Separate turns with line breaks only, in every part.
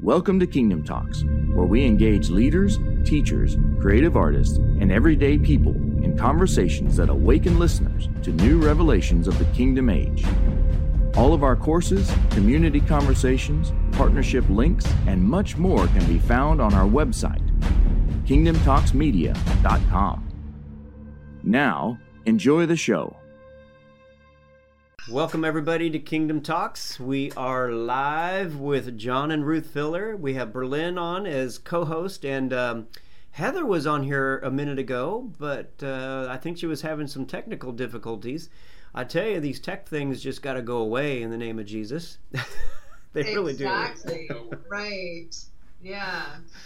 Welcome to Kingdom Talks, where we engage leaders, teachers, creative artists, and everyday people in conversations that awaken listeners to new revelations of the Kingdom Age. All of our courses, community conversations, partnership links, and much more can be found on our website, kingdomtalksmedia.com. Now, enjoy the show.
Welcome, everybody, to Kingdom Talks. We are live with John and Ruth Filler. We have Berlin on as co host, and um, Heather was on here a minute ago, but uh, I think she was having some technical difficulties. I tell you, these tech things just got to go away in the name of Jesus. they really do.
Exactly. right. Yeah.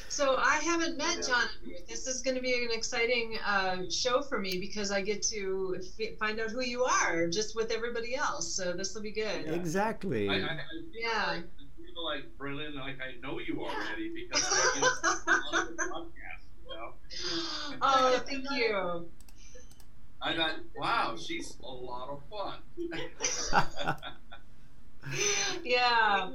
So I haven't met John. This is going to be an exciting uh, show for me because I get to f- find out who you are just with everybody else. So this will be good.
Exactly.
I, I, I
Yeah.
Like, I feel like Berlin, like I know you already because I get on the podcast. You know?
oh, thank you.
I thought, wow, she's a lot of fun.
Yeah.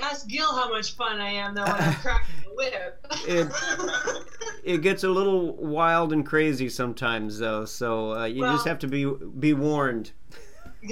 Ask Gil how much fun I am though when I'm cracking the whip.
It- it gets a little wild and crazy sometimes, though, so uh, you just have to be be warned.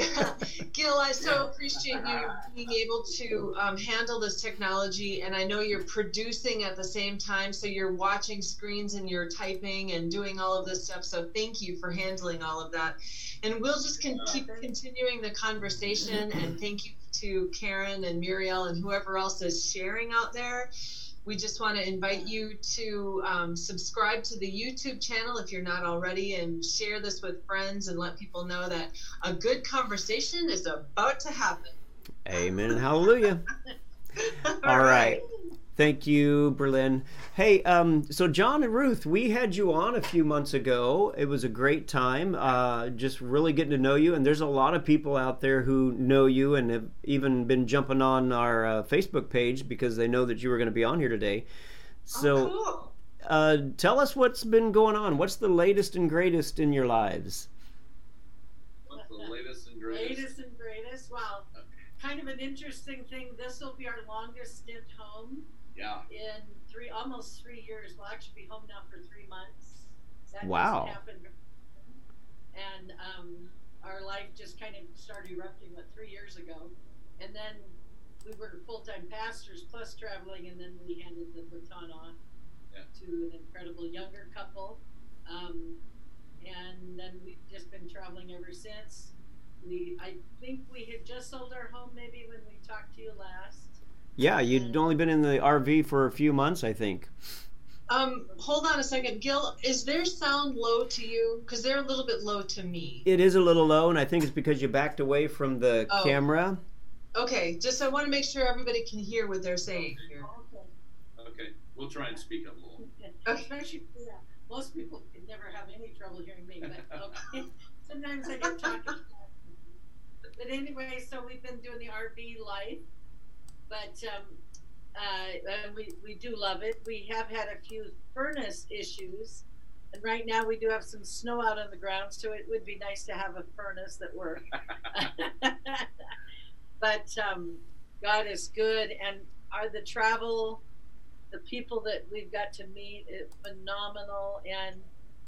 Gil, I so appreciate you being able to um, handle this technology, and I know you're producing at the same time, so you're watching screens and you're typing and doing all of this stuff. So thank you for handling all of that, and we'll just con- keep continuing the conversation. And thank you to Karen and Muriel and whoever else is sharing out there. We just want to invite you to um, subscribe to the YouTube channel if you're not already, and share this with friends and let people know that a good conversation is about to happen.
Amen and hallelujah. All right. Thank you, Berlin. Hey, um, so John and Ruth, we had you on a few months ago. It was a great time, uh, just really getting to know you. And there's a lot of people out there who know you and have even been jumping on our uh, Facebook page because they know that you were going to be on here today. So,
oh, cool.
uh, tell us what's been going on. What's the latest and greatest in your lives?
What's the latest and greatest?
Latest and greatest. Well, kind of an interesting thing. This will be our longest stint home
Yeah.
in three, almost three years. We'll actually be home now for three months. That
Wow.
Just happened. And um, our life just kind of started erupting, what, three years ago. And then we were full time pastors plus traveling, and then we handed the baton off
Yeah.
to an incredible younger couple. Um, and then we've just been traveling ever since. We, I think we had just sold our home maybe when we talked to you last.
Yeah, you'd only been in the RV for a few months, I think.
Um, hold on a second, Gil. Is their sound low to you? Because they're a little bit low to me.
It is a little low, and I think it's because you backed away from the
Oh.
camera.
Okay, just I want to make sure everybody can hear what they're saying here.
Okay.
Okay. We'll try and speak up a little.
Okay.
Especially, most people could never have any trouble hearing me, but okay. Sometimes I get talking. But anyway, so we've been doing the RV life, but um, uh, we, we do love it. We have had a few furnace issues, and right now we do have some snow out on the ground, so it would be nice to have a furnace that worked. but um, God is good, and are the travel, the people that we've got to meet, is phenomenal. And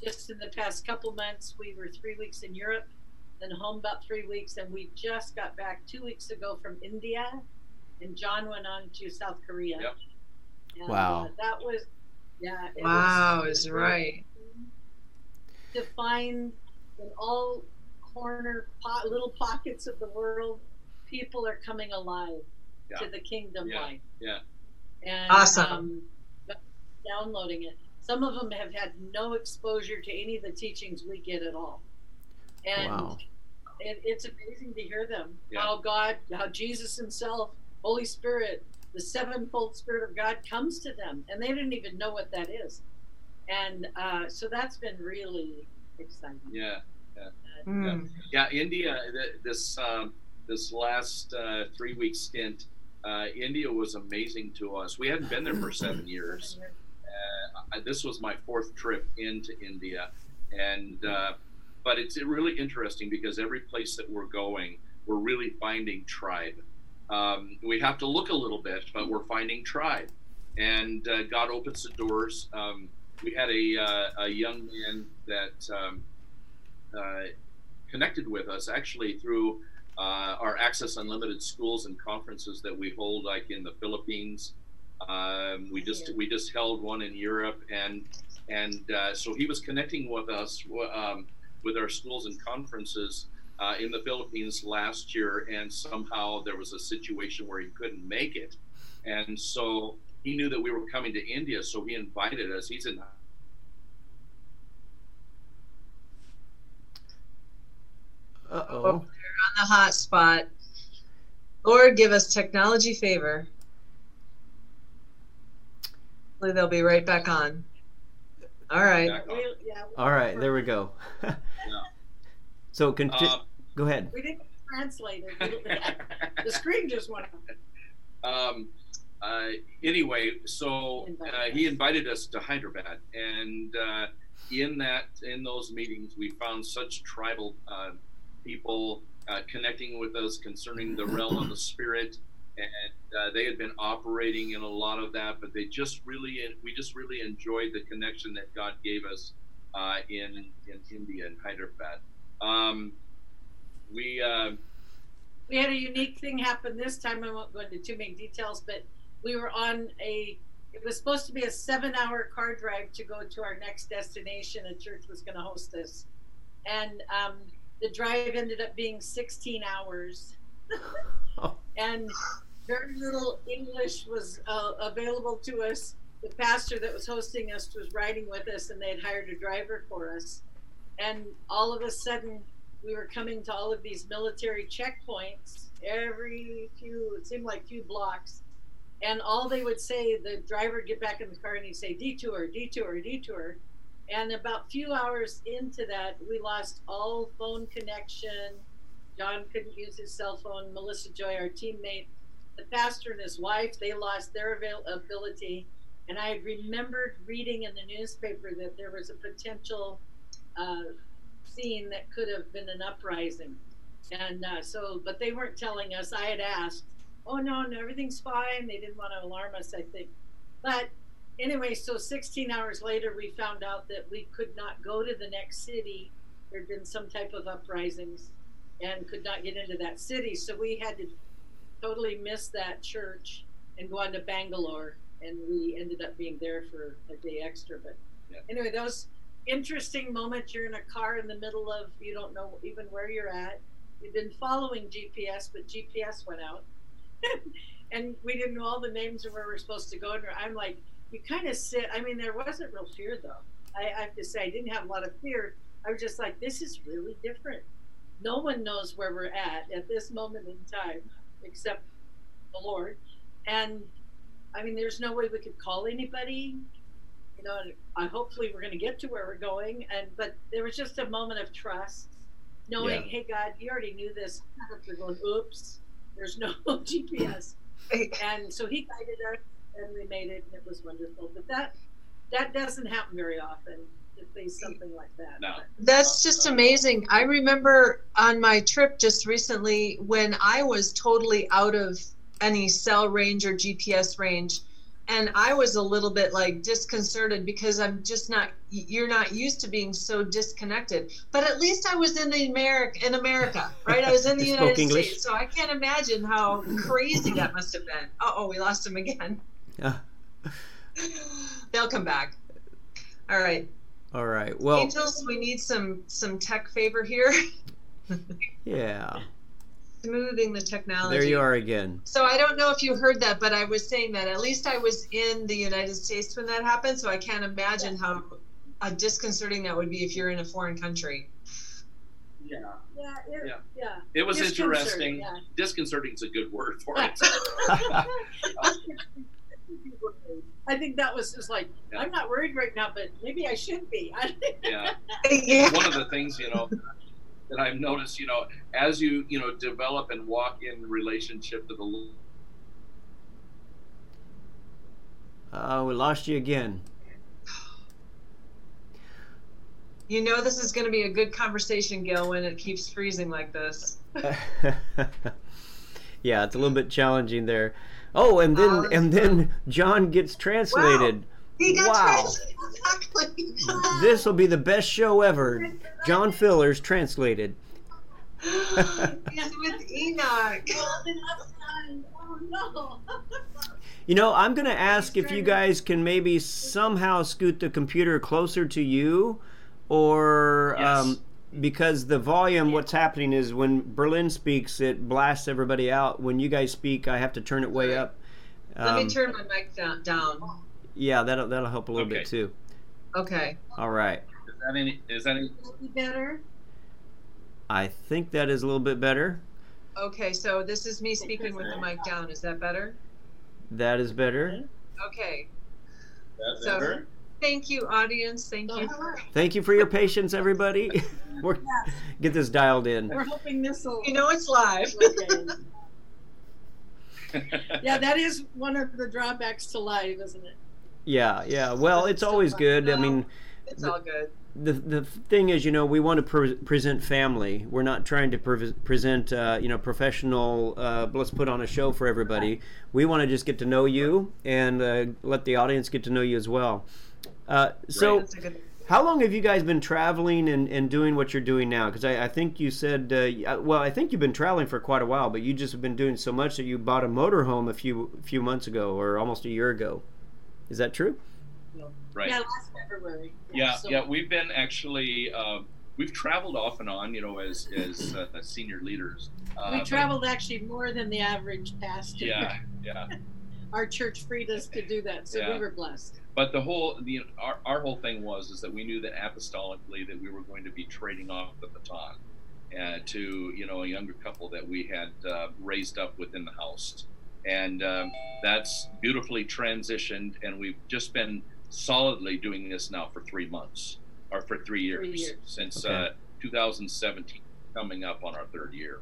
just in the past couple months, we were three weeks in Europe, then home about three weeks, and we just got back two weeks ago from India, and John went on to South Korea.
Yep.
And,
Wow.
uh, that was, yeah. it
Wow,
was-
is right.
To find in all corner, po- little pockets of the world, people are coming alive
Yeah.
to the kingdom
Yeah.
life.
Yeah.
And,
Awesome.
Um, downloading it. Some of them have had no exposure to any of the teachings we get at all. And
Wow.
it, it's amazing to hear them.
Yeah.
How God, how Jesus Himself, Holy Spirit, the sevenfold Spirit of God comes to them, and they didn't even know what that is. And uh, so that's been really exciting.
Yeah.
Mm.
Yeah. India. th- This um, this last uh, three week stint, uh, India was amazing to us. We hadn't been there for seven years. Uh, I- this was my fourth trip into India, and uh, but it's really interesting because every place that we're going, we're really finding tribe. Um, we have to look a little bit, but we're finding tribe, and uh, God opens the doors. Um, we had a, uh, a young man that um, uh, connected with us actually through uh, our Access Unlimited schools and conferences that we hold, like in the Philippines. Um, we just we just held one in Europe, and and uh, so he was connecting with us um, with our schools and conferences uh, in the Philippines last year, and somehow there was a situation where he couldn't make it, and so he knew that we were coming to India, so he invited us. He's in.
Uh
Oh,
oh.
they're on the hot spot. Lord, give us technology favor. Hopefully they'll be right back on. All right.
Back on.
We, yeah,
All right, there we go. So conti-
Uh,
go ahead.
we didn't translate it. the screen just went up.
um, uh, anyway, so uh, he invited us to Hyderabad, and uh, in that in those meetings, we found such tribal uh, people uh, connecting with us concerning the realm of the spirit, and uh, they had been operating in a lot of that, but they just really we just really enjoyed the connection that God gave us uh, in in India and Hyderabad. Um, we uh,
we had a unique thing happen this time. I won't go into too many details, but we were on a. It was supposed to be a seven-hour car drive to go to our next destination. A church was going to host us, and um, the drive ended up being 16 hours, and very little English was uh, available to us. The pastor that was hosting us was riding with us, and they had hired a driver for us. And all of a sudden, we were coming to all of these military checkpoints every few it seemed like few blocks. And all they would say the driver would get back in the car and he'd say detour detour detour. And about few hours into that we lost all phone connection. John couldn't use his cell phone. Melissa joy our teammate the pastor and his wife they lost their availability. And i had remembered reading in the newspaper that there was a potential uh, scene that could have been an uprising. And uh, so, but they weren't telling us. I had asked, oh, no, no, everything's fine. They didn't want to alarm us, I think. But anyway, so 16 hours later, we found out that we could not go to the next city. There had been some type of uprisings and could not get into that city. So we had to totally miss that church and go on to Bangalore. And we ended up being there for a day extra. But
Yeah.
anyway, those interesting moment you're in a car in the middle of you don't know even where you're at. You've been following gps but gps went out. And we didn't know all the names of where we're supposed to go. And i'm like you kind of sit i mean there wasn't real fear though. I, I have to say i didn't have a lot of fear. I was just like this is really different. No one knows where we're at at this moment in time except the lord. And i mean there's no way we could call anybody know, I hopefully we're going to get to where we're going. And but there was just a moment of trust, knowing,
Yeah.
hey God, you already knew this. We're going, oops, there's no GPS, and so He guided us, and we made it, and it was wonderful. But that that doesn't happen very often to face something like that.
No.
That's just amazing. I remember on my trip just recently when I was totally out of any cell range or GPS range. And I was a little bit like disconcerted because I'm just not, you're not used to being so disconnected. But at least I was in the America, in America, right? I was in the United
English?
States. So I can't imagine how crazy that must have been. Uh oh, we lost him again.
Ah,
They'll come back. All right.
all right. Well,
Angels, we need some some tech favor here.
yeah.
Smoothing the technology.
There you are again.
So I don't know if you heard that, but I was saying that at least I was in the United States when that happened, so I can't imagine how uh, disconcerting that would be if you're in a foreign country.
yeah,
yeah, it,
Yeah.
yeah,
it was interesting.
yeah.
Disconcerting is a good word for it.
I think that was just like
Yeah.
I'm not worried right now, but maybe I should be.
yeah.
yeah.
one of the things you know that I've noticed, you know, as you you know develop and walk in relationship to the Lord,
Uh, we lost you again.
You know this is going to be a good conversation, Gil, when it keeps freezing like this.
yeah, it's a little bit challenging there. Oh, and then
Oh,
and then John gets translated.
He got
Wow.
translated. Exactly.
This will be the best show ever. John Fillers translated.
He's with Enoch.
Oh no.
You know, I'm going to ask if you guys can maybe somehow scoot the computer closer to you or
Yes.
um, because the volume what's happening is when Berlin speaks it blasts everybody out. When you guys speak, I have to turn it way up.
Let
Um,
me turn my mic down. down.
yeah, that'll that'll help a little
Okay.
bit too.
Okay.
All right.
Is that any? Is that any?
Will it be better?
I think that is a little bit better.
Okay. So this is me speaking with the mic down. Is that better?
That is better.
Okay.
That's
So-
better?
Thank you, audience. Thank you. For,
Thank you for your patience, everybody. We're, get this dialed in.
We're hoping this will.
you know it's live.
yeah, that is one of the drawbacks to live, isn't it?
Yeah, yeah. Well, it's always good. I mean,
It's all good.
The the thing is, you know, we want to pre- present family. We're not trying to pre- present, uh, you know, professional. Uh, let's put on a show for everybody. We want to just get to know you and uh, let the audience get to know you as well. Uh, so,
a good.
how long have you guys been traveling and, and doing what you're doing now? Because I, I think you said, uh, well, I think you've been traveling for quite a while, but you just have been doing so much that you bought a motorhome a few few months ago or almost a year ago. Is that true?
Right.
Yeah, last February.
Yeah,
so-
yeah, we've been actually uh, we've traveled off and on, you know, as as uh, senior leaders. Uh,
We
but-
traveled actually more than the average pastor.
Yeah, yeah.
Our church freed us to do that, so
Yeah.
we were blessed.
But the whole the our, our whole thing was is that we knew that apostolically that we were going to be trading off the baton uh, to you know a younger couple that we had uh, raised up within the house, and um, that's beautifully transitioned, and we've just been solidly doing this now for three months or for three years,
Three years.
since
Okay.
uh, 2017, coming up on our third year.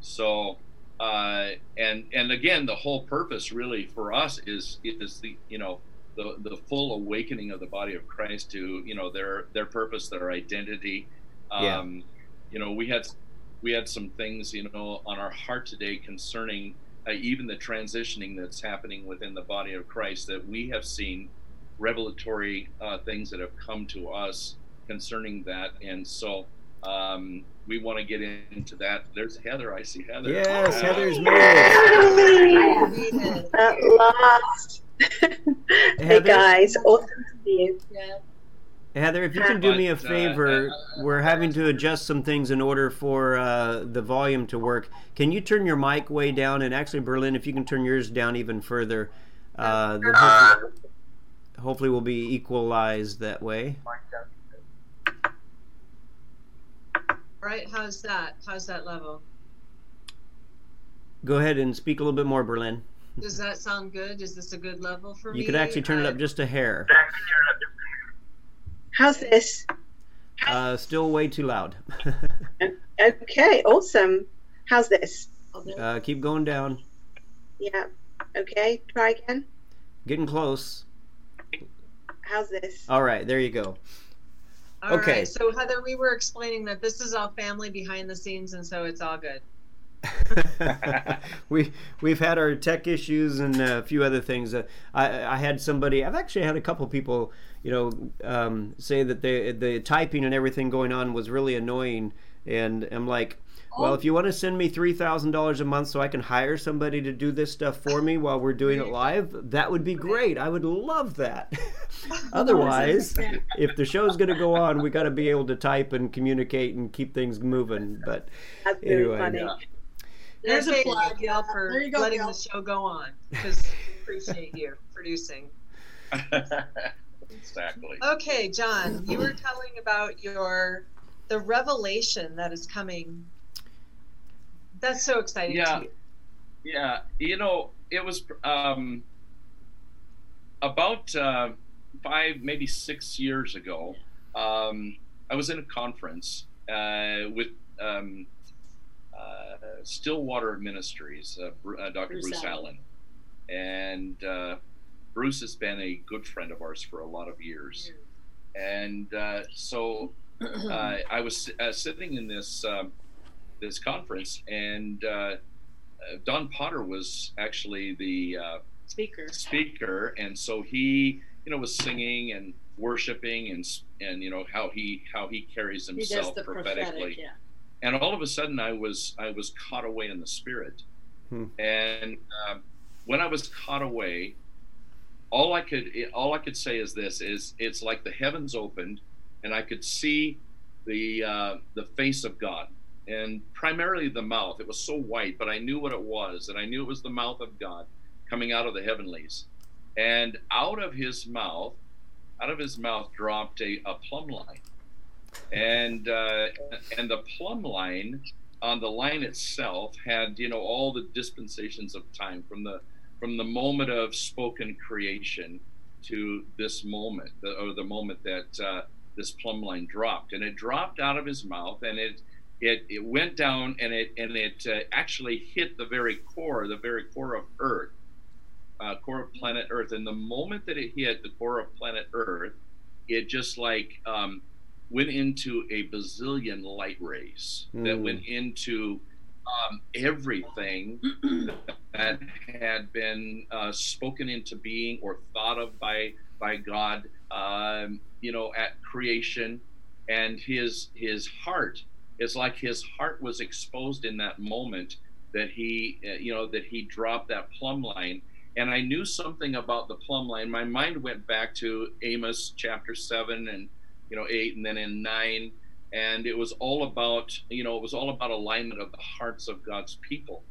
So, uh, and and again, the whole purpose really for us is is the you know the the full awakening of the body of Christ to you know their their purpose, their identity.
Yeah.
Um, You know, we had we had some things you know on our heart today concerning uh, even the transitioning that's happening within the body of Christ that we have seen revelatory uh, things that have come to us concerning that, and so. Um, we want to get into that. There's Heather. I see Heather.
Yes,
Uh,
Heather's made it.
We did.
At last. hey guys, awesome to see you.
Yeah.
Heather, if you can do me a
uh,
favor,
uh,
we're having to adjust some things in order for uh, the volume to work. Can you turn your mic way down? And actually, Berlin, if you can turn yours down even further, uh, then hopefully, hopefully we'll be equalized that way.
Right? How's that? How's that level?
Go ahead and speak a little bit more, Berlin.
Does that sound good? Is this a good level for me?
You could actually turn it up just a hair.
How's this?
Uh, still way too loud.
Okay, awesome. How's this?
uh, keep going down.
Yeah. Okay, try again.
Getting close.
How's this?
All right, there you go.
All right.
Okay.
So Heather, we were explaining that this is all family behind the scenes, and so it's all good.
we we've had our tech issues and a few other things. Uh, I I had somebody. I've actually had a couple people, you know, um, say that the the typing and everything going on was really annoying. And I'm like, well, oh. if you want to send me three thousand dollars a month so I can hire somebody to do this stuff for me while we're doing it live, that would be great. I would love that. Otherwise, if the show's going to go on, we got to be able to type and communicate and keep things moving. But
That's really
anyway,
funny.
yeah.
There's a
Thank you,
plug.
Gail, for
There you go,
letting
Gail.
the show go on because appreciate you producing.
exactly.
Okay, John, you were telling about your the revelation that is coming. That's so exciting
Yeah.
you.
Yeah, you know, it was um, about uh, five, maybe six years ago. Um, I was in a conference uh, with um, uh, Stillwater Ministries, uh, uh, Dr.
Bruce
Bruce,
Allen.
Allen, and uh, Bruce has been a good friend of ours for a lot of years. And uh, so uh, I was uh, sitting in this um, this conference, and uh, Don Potter was actually the uh,
Speaker.
speaker, and so he, you know, was singing and worshiping and and you know how he how he carries himself
the
prophetically.
prophetic, yeah.
And all of a sudden, I was I was caught away in the spirit,
Hmm.
and um, when I was caught away, all I could all I could say is this: is it's like the heavens opened, and I could see the uh, the face of God, and primarily the mouth. It was so white, but I knew what it was, and I knew it was the mouth of God coming out of the heavenlies, and out of His mouth, out of His mouth dropped a, a plumb line, and uh, and the plumb line on the line itself had you know all the dispensations of time from the from the moment of spoken creation to this moment the, or the moment that uh, this plumb line dropped. And it dropped out of his mouth and it it, it went down and it and it uh, actually hit the very core the very core of earth uh, core of planet earth and the moment that it hit the core of planet earth it just like um, went into a bazillion light rays that
Mm.
went into um, everything that had been uh, spoken into being or thought of by by God, um, you know, at creation, and his his heart. It's like his heart was exposed in that moment that he, uh, you know, that he dropped that plumb line. And I knew something about the plumb line. My mind went back to Amos chapter seven and you know eight, and then in nine, and it was all about you know it was all about alignment of the hearts of God's people.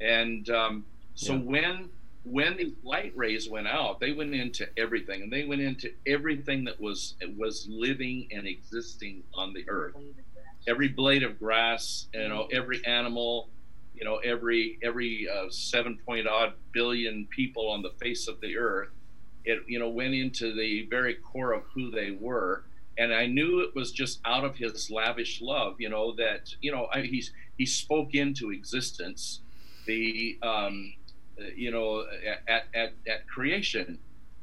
And um, so
Yeah.
when when the light rays went out, they went into everything, and they went into everything that was was living and existing on the earth. Every blade of grass, you know, every animal, you know, every every uh, seven point odd billion people on the face of the earth. It you know went into the very core of who they were, and I knew it was just out of His lavish love, you know, that you know I, he's he spoke into existence the um, you know at, at at creation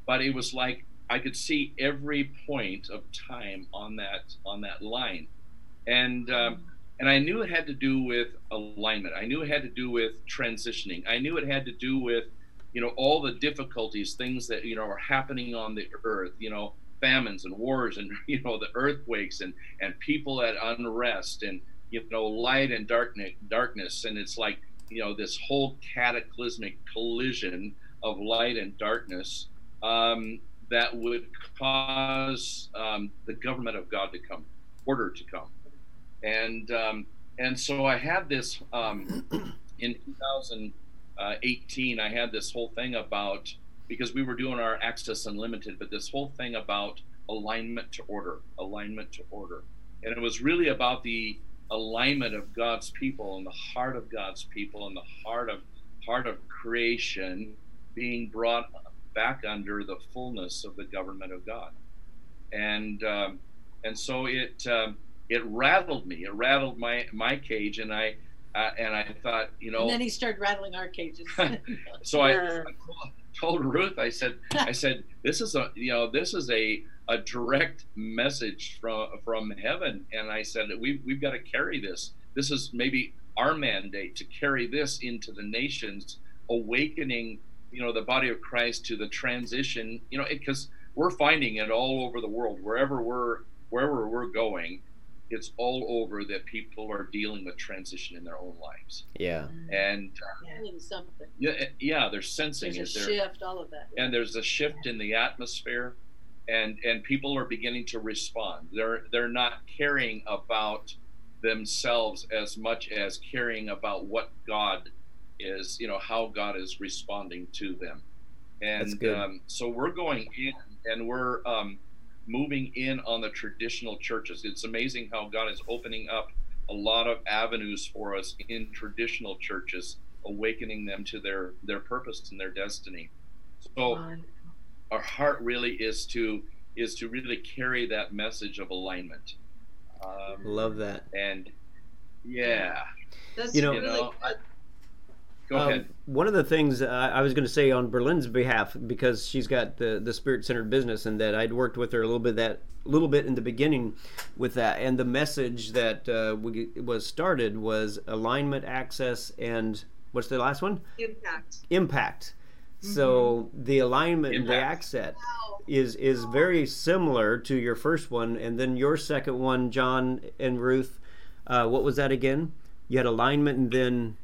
but it was like i could see every point of time on that on that line and um, and i knew it had to do with alignment. I knew it had to do with transitioning. I knew it had to do with you know all the difficulties things that you know are happening on the earth you know famines and wars and you know the earthquakes and and people at unrest and you know light and darkness darkness. And it's like you know this whole cataclysmic collision of light and darkness um, that would cause um, the government of God to come, order to come, and um, and so I had this um, in 2018. I had this whole thing about because we were doing our Access Unlimited, but this whole thing about alignment to order, alignment to order, and it was really about the alignment of God's people and the heart of God's people and the heart of heart of creation being brought back under the fullness of the government of God, and um, and so it um, it rattled me. It rattled my my cage, and I uh, and I thought, you know,
And then he started rattling our cages.
so I, I told Ruth, I said, I said, this is a, you know, this is a, a direct message from from heaven, and I said we we've got to carry this. This is maybe our mandate to carry this into the nations, awakening, you know, the body of Christ to the transition, you know, because we're finding it all over the world, wherever we're wherever we're going. It's all over that people are dealing with transition in their own lives,
Yeah.
and
Feeling something.
yeah, yeah, they're sensing
There's a
it. They're,
shift, all of that.
and there's a shift in the atmosphere and and people are beginning to respond they're they're not caring about themselves as much as caring about what god is you know how god is responding to them
That's
and
good.
um, so we're going in and we're um, moving in on the traditional churches. It's amazing how god is opening up a lot of avenues for us in traditional churches awakening them to their their purpose and their destiny. So our heart really is to is to really carry that message of alignment. Um,
Love that.
and yeah.
That's
You know-
really
You know,
good.
Go
Um,
ahead
One of the things uh, I was going to say on Berlin's behalf, because she's got the the spirit centered business, and that I'd worked with her a little bit that little bit in the beginning with that, and the message that uh, we, was started was alignment, access, and what's the last one?
Impact.
Impact. So the alignment and the
access
accent is is very similar to your first one, and then your second one, John and Ruth. Uh, what was that again? You had alignment, and then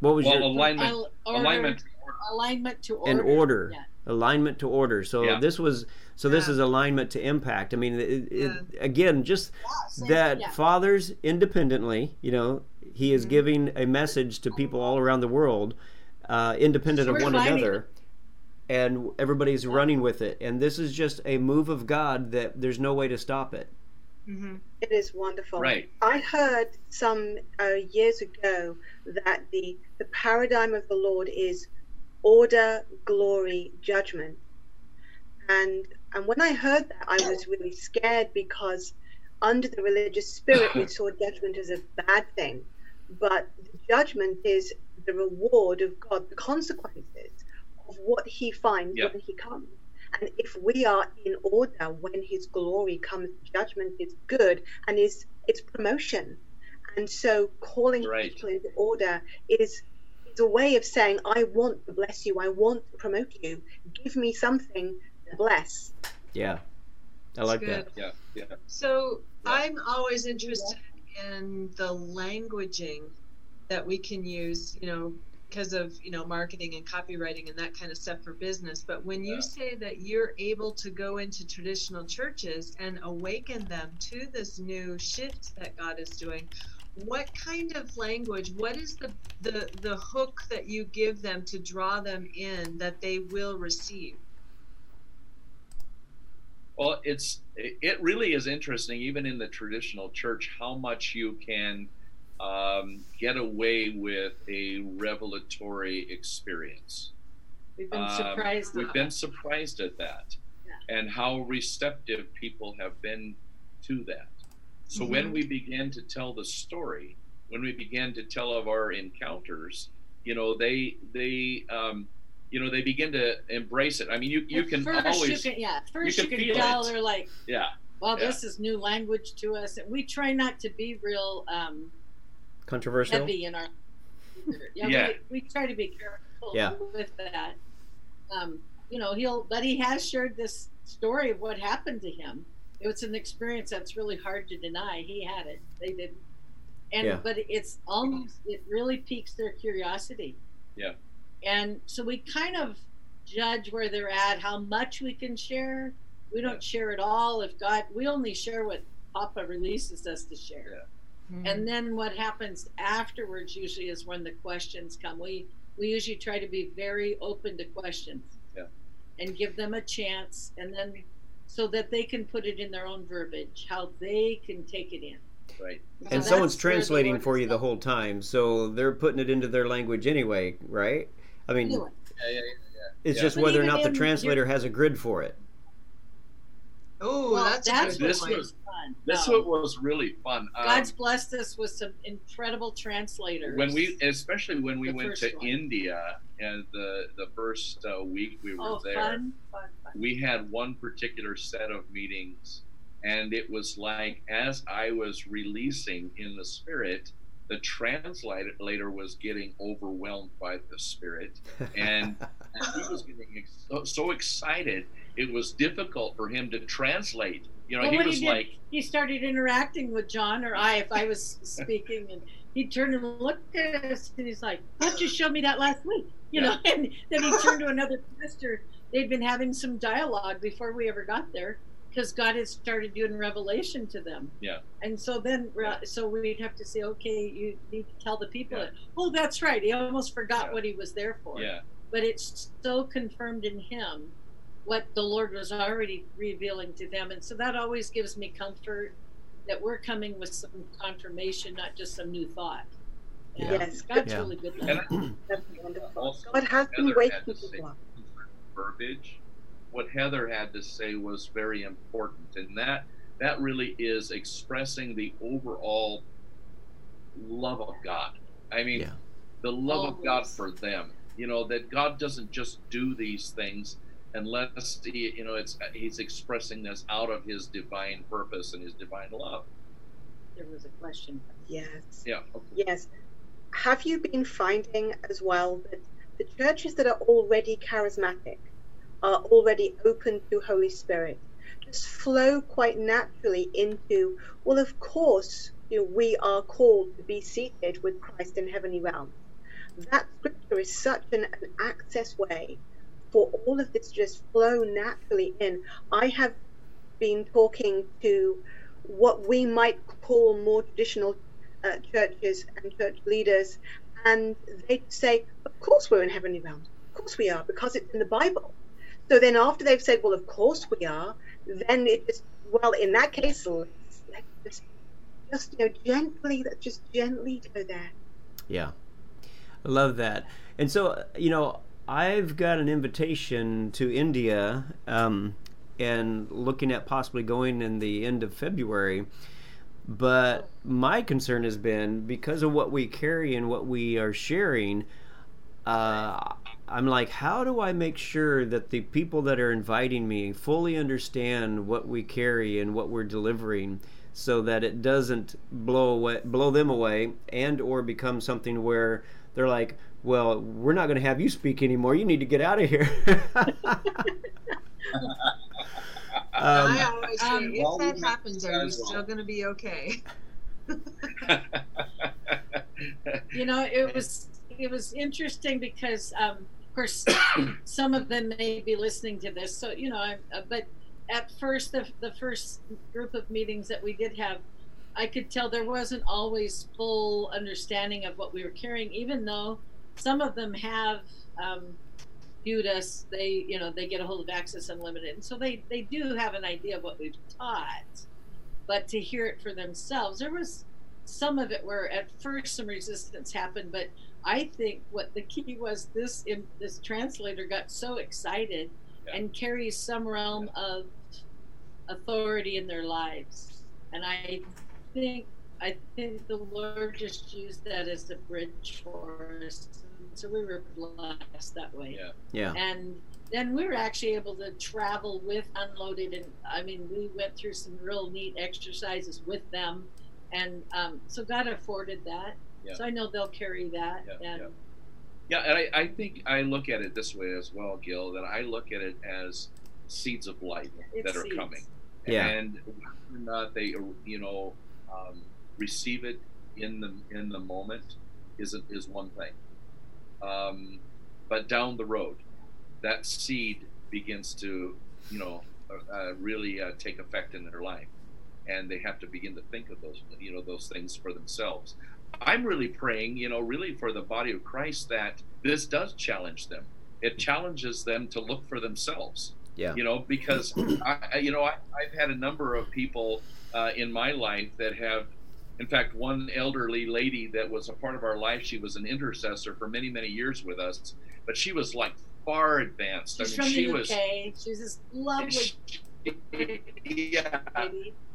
what was
Well,
your
alignment,
Al- order-
alignment.
alignment to order.
and order?
Yeah.
Alignment to order. So
Yeah.
this was so this is alignment to impact. I mean, it, it, again, just
same-
that
yeah.
fathers independently, you know, he is giving a message to people all around the world, uh, independent of
We're
one
fighting
another, and everybody's running with it. And this is just a move of God that there's no way to stop it.
Hmm
It is wonderful.
Right.
I heard some uh, years ago that the the paradigm of the Lord is order, glory, judgment. And and when I heard that, I was really scared because under the religious spirit, we saw judgment as a bad thing, but the judgment is the reward of God, the consequences of what He finds
Yeah.
when He comes. And if we are in order when His glory comes, judgment is good and is it's promotion. And so calling
Right.
people into order is is a way of saying, I want to bless you, I want to promote you. Give me something to bless.
Yeah, I like that.
Yeah, yeah.
So
Yeah.
I'm always interested in the languaging that we can use, you know, because of you know marketing and copywriting and that kind of stuff for business. But when you
Yeah.
say that you're able to go into traditional churches and awaken them to this new shift that God is doing, what kind of language? What is the the the hook that you give them to draw them in that they will receive?
Well, it's it really is interesting, even in the traditional church, how much you can um, get away with a revelatory experience.
We've been
Um,
surprised.
We've
at
been surprised at that,
Yeah.
and how receptive people have been to that. So when
Mhm.
we began to tell the story, when we began to tell of our encounters, you know, they they um, you know they begin to embrace it. I mean, you you
At
can always
you can, yeah. First you
can
can,
feel
tell
it.
they're like,
yeah
well,
Yeah.
this is new language to us, and we try not to be real um,
Controversial.
heavy in our. Yeah,
Yeah.
We, we try to be careful
Yeah.
with that. Um, you know, he'll, but he has shared this story of what happened to him. It was an experience that's really hard to deny. He had it; they didn't. And
Yeah.
but it's almost it really piques their curiosity.
Yeah.
And so we kind of judge where they're at, how much we can share. We don't share it all. If God, we only share what Papa releases us to share.
Yeah.
Mm-hmm.
And then what happens afterwards usually is when the questions come. We we usually try to be very open to questions.
Yeah.
And give them a chance and then so that they can put it in their own verbiage, how they can take it in.
right
and
So
someone's
that's where the
translating for you the whole time, so they're putting it into their language anyway, right? I mean,
Anyway,
yeah yeah
it's
Yeah.
just
But
whether or not the
in-
translator has a grid for it.
Oh,
well,
that's,
that's,
a
This was-
was fun.
This
No.
was really fun. Um,
God's blessed us with some incredible translators.
when we, especially when we
The
went to
one.
India, and the the first uh, week we were
oh,
there,
fun, fun, fun.
we had one particular set of meetings, and it was like as I was releasing in the spirit, the translator was getting overwhelmed by the spirit, and, and he was getting ex- so, so excited. It was difficult for him to translate. You know,
Well,
he
what he
was
did-
like,
he started interacting with John or I if I was speaking, and he'd turn and look at us, and he's like, "Why don't you show me that last week?" You know, and then he turned to another pastor. They'd been having some dialogue before we ever got there, because God had started doing revelation to them.
Yeah.
And so then, so we'd have to say, "Okay, you need to tell the people."
Yeah.
That, oh, that's right. He almost forgot
Yeah.
what he was there for
yeah,
but it's so confirmed in him what the Lord was already revealing to them. And so that always gives me comfort that we're coming with some confirmation, not just some new thought.
Yeah.
Yes,
God's
Yeah.
really good.
And
that's wonderful.
Also,
God has been
Heather
waking
had to say
people up.
verbiage. What Heather had to say was very important, and that that really is expressing the overall love of God. I mean,
Yeah.
the love of God for them. You know that God doesn't just do these things unless he, you know, it's He's expressing this out of His divine purpose and His divine love.
There was a question.
Yes.
Yeah. Okay.
Yes. have you been finding as well that the churches that are already charismatic are already open to Holy Spirit just flow quite naturally into, well, of course, you know, we are called to be seated with Christ in heavenly realms. That scripture is such an, an access way for all of this to just flow naturally in. I have been talking to what we might call more traditional uh, churches and church leaders, and they say, Of course, we're in heavenly realms. Of course, we are, because it's in the Bible. So then, after they've said, Well, of course we are, then it just, well, in that case, let's, let's just, just, you know, gently, let's just gently go there.
Yeah. I love that. And so, you know, I've got an invitation to India um, and looking at possibly going in the end of February. But my concern has been because of what we carry and what we are sharing. Uh, I'm like, how do I make sure that the people that are inviting me fully understand what we carry and what we're delivering, so that it doesn't blow away, blow them away, and or become something where they're like, well, we're not going to have you speak anymore. You need to get out of here.
Um, I always say, um, if well, that happens, are you still going to be okay?
you know, it was it was interesting because, um, of course, some of them may be listening to this. So you know, I, uh, but at first, the the first group of meetings that we did have, I could tell there wasn't always full understanding of what we were carrying, even though some of them have. Um, viewed us, they you know they get a hold of Access Unlimited, and so they they do have an idea of what we've taught. But to hear it for themselves, there was some of it where at first some resistance happened, but I think what the key was this this translator got so excited yeah. and carries some realm of authority in their lives, and I think I think the Lord just used that as a bridge for us so we were blessed that way.
Yeah.
Yeah.
And then we were actually able to travel with Unloaded, and I mean, we went through some real neat exercises with them, and um, so God afforded that. Yeah. So I know they'll carry that.
Yeah,
and,
yeah. yeah and I, I think I look at it this way as well, Gil. That I look at it as seeds of life that are
seeds.
coming.
Yeah.
And whether or not they, you know, um, receive it in the in the moment is is one thing. Um, but down the road, that seed begins to, you know, uh, uh, really uh, take effect in their life, and they have to begin to think of those, you know, those things for themselves. I'm really praying, you know, really for the body of Christ that this does challenge them. It challenges them to look for themselves.
Yeah.
You know, because I, you know, I, have had a number of people uh, in my life that have in fact, one elderly lady that was a part of our life, she was an intercessor for many, many years with us, but she was like far advanced.
She's
I mean,
from
she
the
was.
UK. She's this lovely.
She, yeah,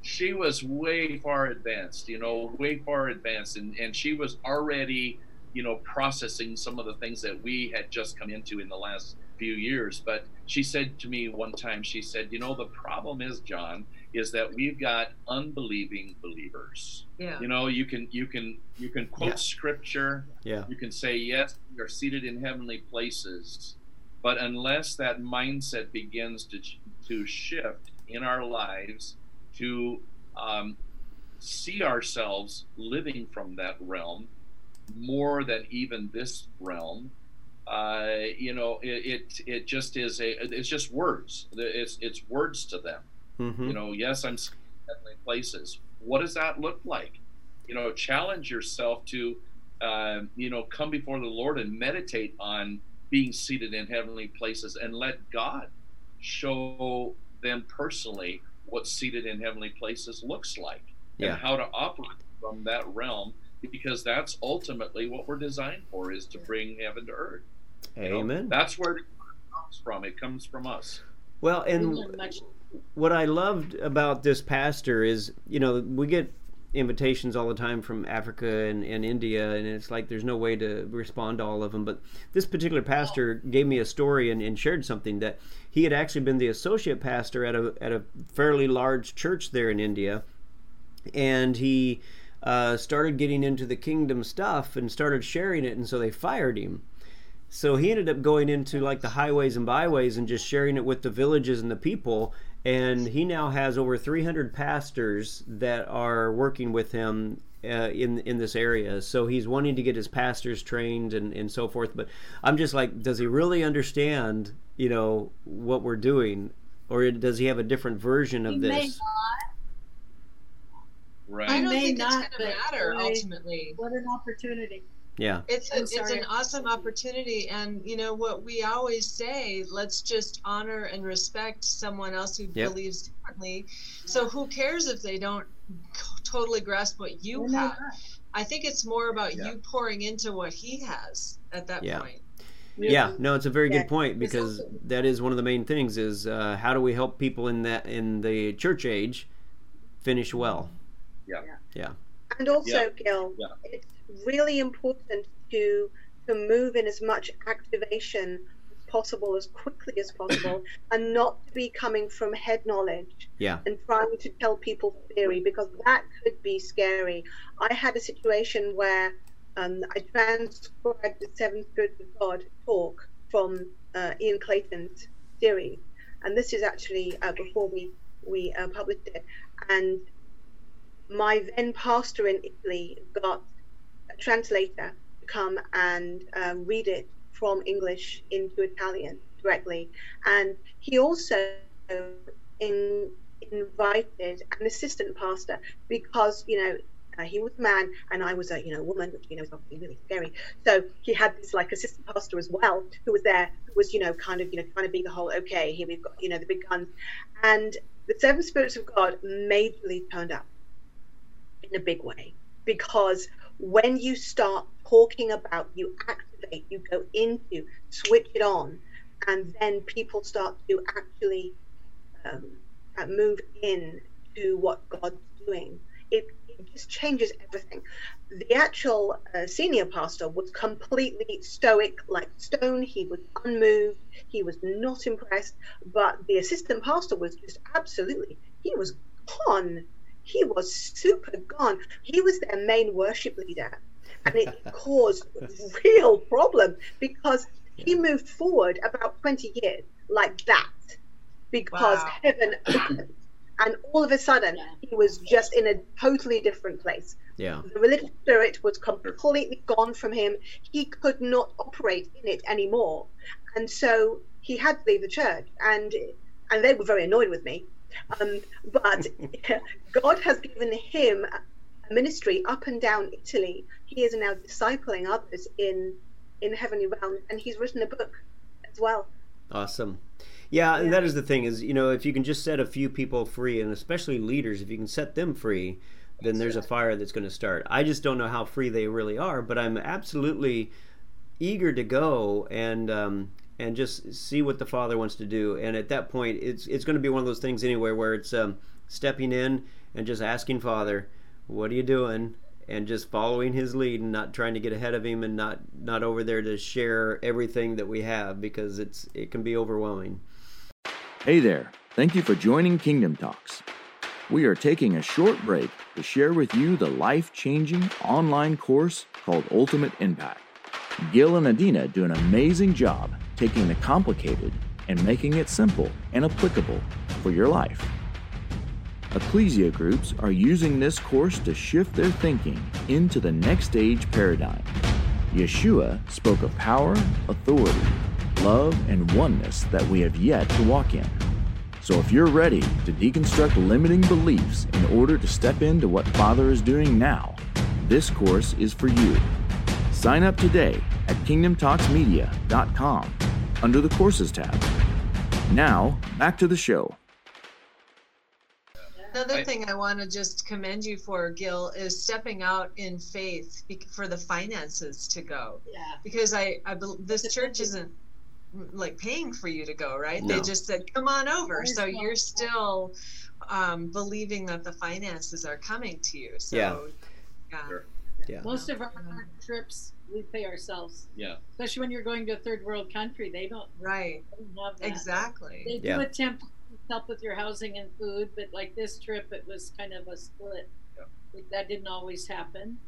she was way far advanced. You know, way far advanced, and and she was already, you know, processing some of the things that we had just come into in the last few years. But she said to me one time, she said, "You know, the problem is, John, is that we've got unbelieving believers.
Yeah.
You know, you can you can you can quote yeah. scripture.
Yeah.
You can say yes, we are seated in heavenly places, but unless that mindset begins to to shift in our lives to um, see ourselves living from that realm more than even this realm uh, you know it, it, it just is a it's just words it's it's words to them
Mm-hmm.
You know, yes, I'm seated in heavenly places. What does that look like? You know, challenge yourself to, uh, you know, come before the Lord and meditate on being seated in heavenly places and let God show them personally what seated in heavenly places looks like
yeah.
and how to operate from that realm because that's ultimately what we're designed for is to bring heaven to earth.
Amen.
You know, that's where it comes from. It comes from us.
Well, and what I loved about this pastor is, you know, we get invitations all the time from Africa and, and India, and it's like there's no way to respond to all of them. But this particular pastor gave me a story and, and shared something that he had actually been the associate pastor at a at a fairly large church there in India, and he uh, started getting into the kingdom stuff and started sharing it, and so they fired him. So he ended up going into like the highways and byways and just sharing it with the villages and the people. And he now has over 300 pastors that are working with him uh, in in this area. So he's wanting to get his pastors trained and, and so forth. But I'm just like, does he really understand, you know, what we're doing, or does he have a different version of
He
this?
may not.
Right.
I don't
may
think
not,
it's going to
but
matter
boy-
ultimately.
What an opportunity.
Yeah,
It's a,
I'm
it's an awesome opportunity, and you know what we always say: let's just honor and respect someone else who
Yep.
believes differently. So who cares if they don't totally grasp what you
They may
have? I think it's more about
Yeah.
you pouring into what he has at that
Yeah.
point.
yeah. No, it's a very
Yeah.
good point because
also-
that is one of the main things: is uh, how do we help people in that in the church age finish well?
Yeah yeah and also,
Yeah.
Gil,
Yeah.
it's really important to to move in as much activation as possible, as quickly as possible, and not to be coming from head knowledge
Yeah.
and trying to tell people theory because that could be scary. I had a situation where um, I transcribed the seventh Spirits of God talk from uh, Ian Clayton's series, and this is actually uh, before we we uh, published it, and my then pastor in Italy got translator come and uh, read it from English into Italian directly. And he also in, invited an assistant pastor because, you know, uh, he was a man and I was a you know woman, which you know is obviously really scary. So he had this like assistant pastor as well who was there, who was you know kind of you know trying to be the whole okay here we've got you know the big guns, and the seven spirits of God majorly turned up in a big way because when you start talking about you activate you go into switch it on and then people start to actually um, uh, move in to what god's doing. It, it just changes everything. The actual uh, senior pastor was completely stoic like stone. He was unmoved. He was not impressed. But the assistant pastor was just absolutely he was gone he was super gone. He was their main worship leader, and it caused real problem because he moved forward about 20 years like that because
Wow.
heaven opened. And all of a sudden,
Yeah.
he was just in a totally different place.
Yeah.
The religious spirit was completely gone from him. He could not operate in it anymore. And so he had to leave the church. And and they were very annoyed with me. Um, but God has given him a ministry up and down Italy. He is now discipling others in in heavenly realms, and he's written a book as well.
Awesome. Yeah, and
Yeah.
that is the thing is, you know, if you can just set a few people free, and especially leaders, if you can set them free, then there's a fire that's going to start. I just don't know how free they really are, but I'm absolutely eager to go and um, and just see what the Father wants to do. And at that point, it's it's going to be one of those things anyway where it's um, stepping in and just asking Father, "What are you doing?" and just following his lead and not trying to get ahead of him and not not over there to share everything that we have because it's it can be overwhelming.
Hey there, thank you for joining Kingdom Talks. We are taking a short break to share with you the life changing online course called Ultimate Impact. Gil and Adina do an amazing job taking the complicated and making it simple and applicable for your life. Ecclesia groups are using this course to shift their thinking into the next age paradigm. Yeshua spoke of power, authority, love, and oneness that we have yet to walk in. So if you're ready to deconstruct limiting beliefs in order to step into what Father is doing now, this course is for you. Sign up today at kingdomtalksmedia.com under the Courses tab. Now, back to the show.
Another thing I want to just commend you for, Gil, is stepping out in faith for the finances to go.
Yeah.
Because I, I this church isn't like paying for you to go, right?
No.
They just said, "Come on over." So you're still um, believing that the finances are coming to you. So,
Yeah.
yeah.
Sure.
Yeah.
Most of our trips we pay ourselves,
Yeah.
especially when you're going to a third world country. They don't,
right,
they don't have that.
exactly.
They do
Yeah.
attempt to help with your housing and food, but like this trip, it was kind of a split.
Yeah.
That didn't always happen,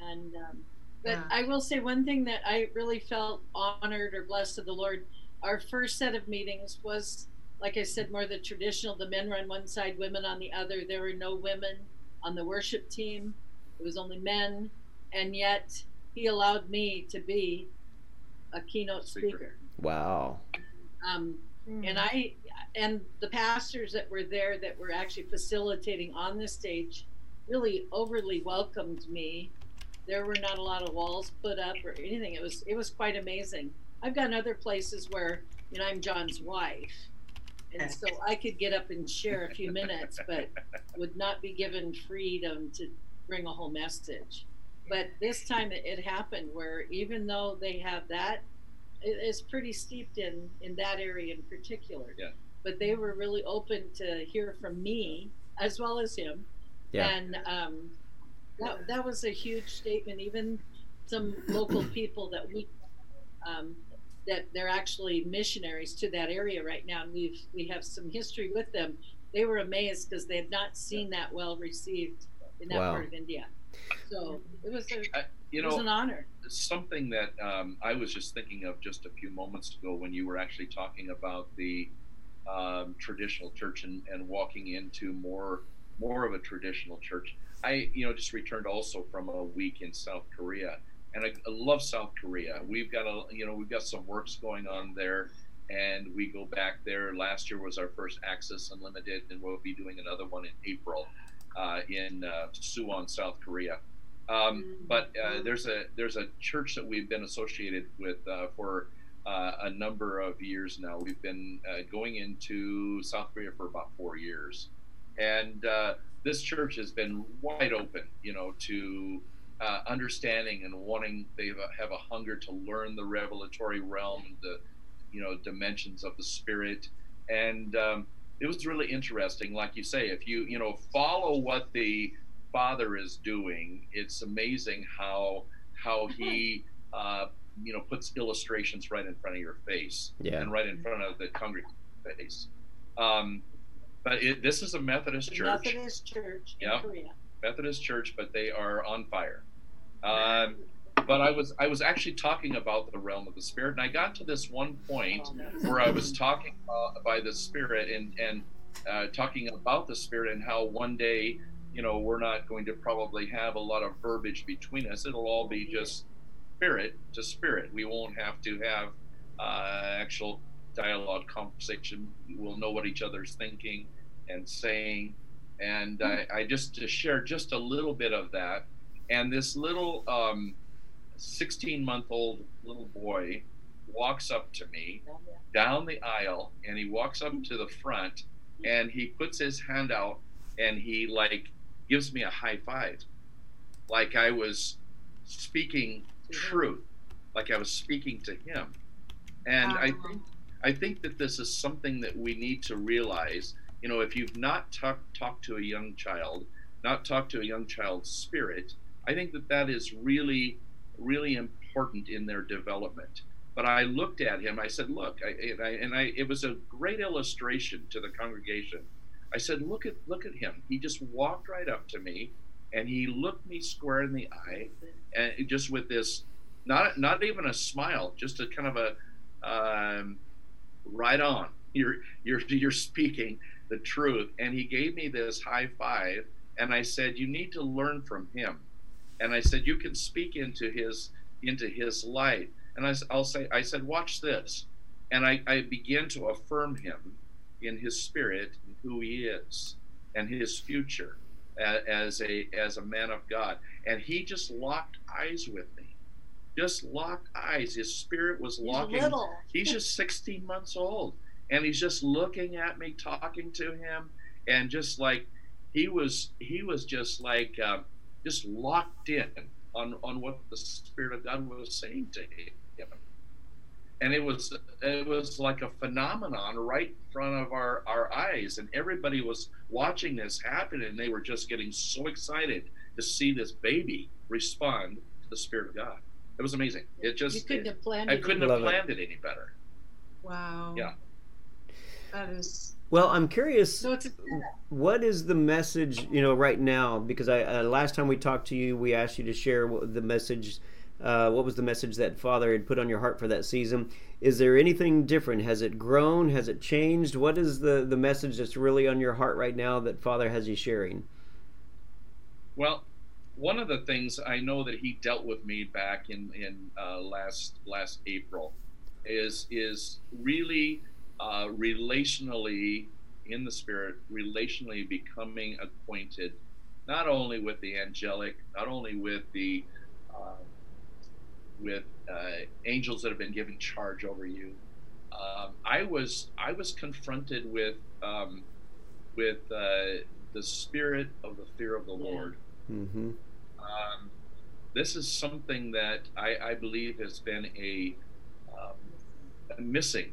and um, but
Yeah.
I will say one thing that I really felt honored or blessed of the Lord. Our first set of meetings was, like I said, more the traditional. The men were on one side, women on the other. There were no women on the worship team. It was only men, and yet He allowed me to be a keynote
Speaker.
speaker.
Wow.
Um,
Mm.
and I and the pastors that were there that were actually facilitating on the stage really overly welcomed me. There were not a lot of walls put up or anything. It was it was quite amazing. I've gone other places where you know I'm John's wife, and so I could get up and share a few minutes, but would not be given freedom to bring a whole message. But this time it, it happened where even though they have that, it, it's pretty steeped in in that area in particular.
Yeah.
But they were really open to hear from me as well as him,
Yeah.
and um, that that was a huge statement. Even some local people that we um, that they're actually missionaries to that area right now, and we've we have some history with them. They were amazed because they had not seen that well received in that
Wow.
part of India. So it was a,
I- you
it was an honor.
something that um, I was just thinking of just a few moments ago when you were actually talking about the um, traditional church and, and walking into more more of a traditional church. I you know just returned also from a week in South Korea, and I, I love South Korea. We've got a you know we've got some works going on there, and we go back there. Last year was our first Access Unlimited, and we'll be doing another one in April in uh, Suwon, South Korea. Um, but uh, there's a there's a church that we've been associated with uh, for uh, a number of years now. We've been uh, going into South Korea for about four years, and uh, this church has been wide open, you know, to uh, understanding and wanting. They have a- have a hunger to learn the revelatory realm, the you know dimensions of the spirit, and um, it was really interesting. Like you say, if you you know follow what the father is doing, it's amazing how how he uh, you know puts illustrations right in front of your face
Yeah.
and right in front of the congregation face. Um, but it, this is a Methodist church,
Methodist Church in
Yeah.
Korea.
Methodist church, but they are on fire. Um, but I was I was actually talking about the realm of the spirit, and I got to this one point where I was talking uh, by the Spirit and and uh, talking about the Spirit and how one day, you know, we're not going to probably have a lot of verbiage between us. It'll all be just spirit to spirit. We won't have to have uh, actual dialogue, conversation. We'll know what each other's thinking and saying. And I, I just to share just a little bit of that. And this little um, 16 month old little boy walks up to me down the aisle and he walks up to the front and he puts his hand out and he like gives me a high five. Like i was speaking truth. Like i was speaking to him. And i think i think that this is something that we need to realize. You know if you've not talked talked to a young child not talked to a young child's spirit i think that that is really really important in their development but I looked at him. I said, "Look," I, and, I, and I, it was a great illustration to the congregation. I said, "Look at, look at him. He just walked right up to me, and he looked me square in the eye, and just with this, not, not even a smile, just a kind of a, um, right on. You're, you're, you're speaking the truth." And he gave me this high five, and I said, "You need to learn from him," and I said, "You can speak into his, into his light." and I, will say, I said, watch this. And I, I began to affirm him in his spirit, and who he is, and his future as a as a man of God. And he just locked eyes with me, just locked eyes. His spirit was
He's
locking.
little.
He's just 16 months old, and he's just looking at me, talking to him, and just like he was, he was just like uh, just locked in on on what the Spirit of God was saying to him and it was it was like a phenomenon right in front of our our eyes and everybody was watching this happen and they were just getting so excited to see this baby respond to the spirit of god it was amazing it
You
just
couldn't have planned
i
it.
couldn't
Love
have
it.
planned it any better
Wow.
Yeah.
That is.
Well, I'm curious.
So it's a,
what is the message you know right now? Because i uh, last time we talked to you we asked you to share what the message uh, what was the message that father had put on your heart for that season. Is there anything different? Has it grown? Has it changed? What is the the message that's really on your heart right now that father has you sharing?
Well, one of the things I know that he dealt with me back in in uh, last last April is is really uh, relationally in the spirit, relationally becoming acquainted, not only with the angelic, not only with the uh, with uh, angels that have been given charge over you. Um, I was I was confronted with um, with uh, the spirit of the fear of the Lord.
mm-hmm.
Um, this is something that I, I believe has been a, um, a missing.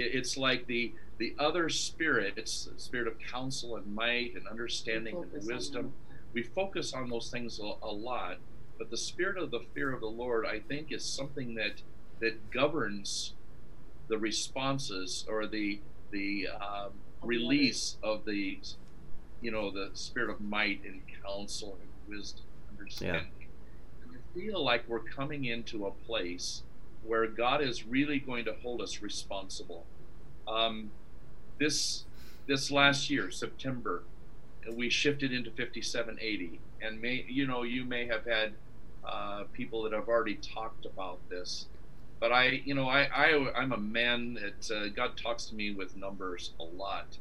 It, it's like the the other spirit. It's the spirit of counsel and might and understanding and wisdom. We focus on those things a, a lot, but the spirit of the fear of the Lord, I think, is something that that governs the responses or the the um, release of the you know the spirit of might and counsel and wisdom understanding and i feel like we're coming into a place where god is really going to hold us responsible um, this this last year september we shifted into 5780 and may you know you may have had uh, people that have already talked about this but i you know i, I i'm a man that uh, god talks to me with numbers a lot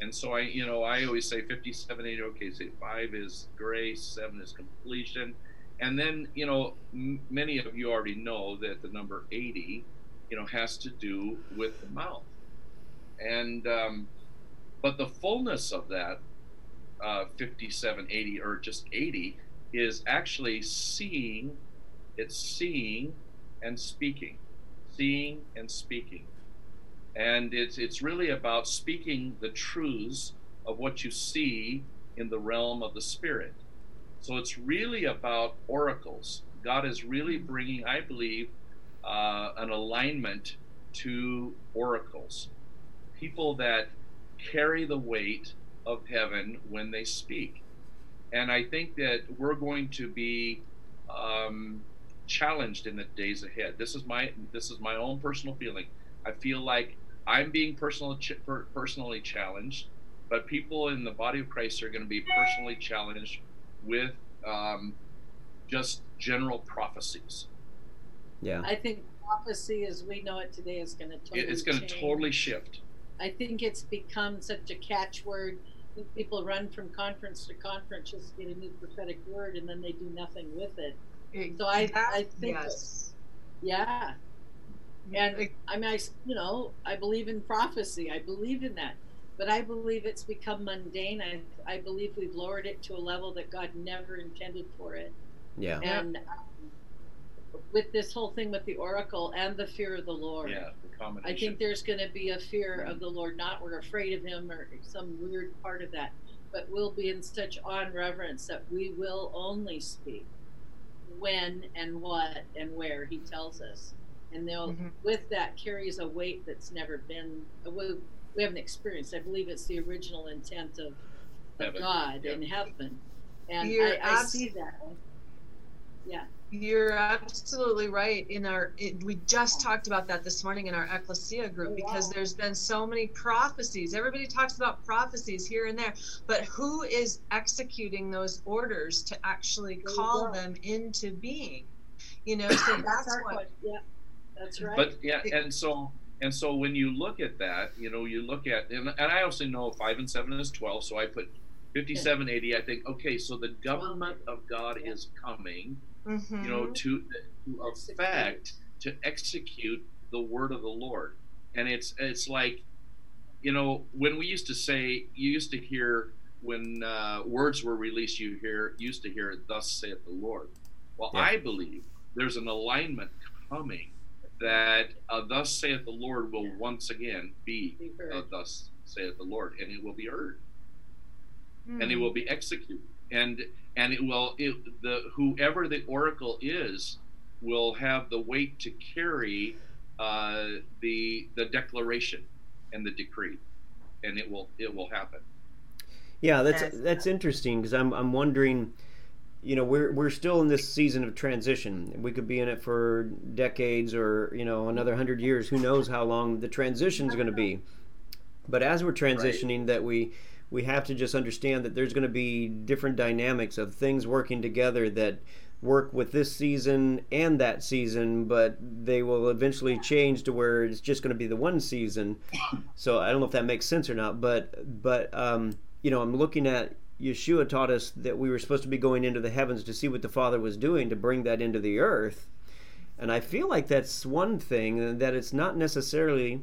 and so I, you know, I always say 5780. okay, say five is grace, seven is completion. And then, you know, m- many of you already know that the number 80, you know, has to do with the mouth. And, um, but the fullness of that, uh, 57, 80, or just 80, is actually seeing, it's seeing and speaking, seeing and speaking and it's it's really about speaking the truths of what you see in the realm of the spirit so it's really about oracles. God is really bringing i believe uh, an alignment to oracles. People that carry the weight of heaven when they speak. And i think that we're going to be um, challenged in the days ahead. This is my this is my own personal feeling. I feel like I'm being personal, personally challenged, but people in the body of Christ are going to be personally challenged with um, just general prophecies.
yeah
I think prophecy as we know it today is going to totally
It- it's going to totally shift.
I think it's become such a catchword. People run from conference to conference just to get a new prophetic word, and then they do nothing with it. So I- I think
yes.
Yeah, and I mean, I, you know, I believe in prophecy. I believe in that, but I believe it's become mundane. I I believe we've lowered it to a level that God never intended for it.
yeah
And um, with this whole thing with the oracle and the fear of the Lord,
Yeah, the
I think there's going to be a fear of the Lord. Not we're afraid of Him or some weird part of that, but we'll be in such awe and reverence that we will only speak when and what and where He tells us. And they'll
Mhm.
with that carries a weight that's never been we, we haven't experienced. I believe it's the original intent of, of
Heaven.
God
Yep.
in heaven, and
You're
I, I see that. Yeah.
You're absolutely right. In our, it, we just talked about that this morning in our ecclesia group
Oh,
because there's been so many prophecies. Everybody talks about prophecies here and there, but who is executing those orders to actually
There
call them into being? You know, so that's
our
what.
Yeah, that's right.
But yeah, and so and so when you look at that, you know, you look at and, and I also know five and seven is twelve, so I put 57, 80. I think okay, so the government of God
Yeah.
is coming.
Mhm.
you know, to, to
Execute.
effect, to execute the word of the Lord. And it's it's like, you know, when we used to say, you used to hear when uh, words were released, you hear used to hear, "Thus saith the Lord." Well,
Yeah.
I believe there's an alignment coming that uh, "Thus saith the Lord" will
Yeah.
once again be
Be
uh, "Thus saith the Lord," and it will be heard
Hmm.
and it will be executed and and it will it, the whoever the oracle is will have the weight to carry uh, the the declaration and the decree and it will it will happen.
Yeah, that's that's interesting because I'm I'm wondering, you know, we're we're still in this season of transition. We could be in it for decades or you know another hundred years. Who knows how long the transition is going to be? But as we're transitioning, right. that we we have to just understand that there's going to be different dynamics of things working together that work with this season and that season, but they will eventually change to where it's just going to be the one season. So I don't know if that makes sense or not, but but um, you know, I'm looking at Yeshua taught us that we were supposed to be going into the heavens to see what the Father was doing to bring that into the earth. And I feel like that's one thing that it's not necessarily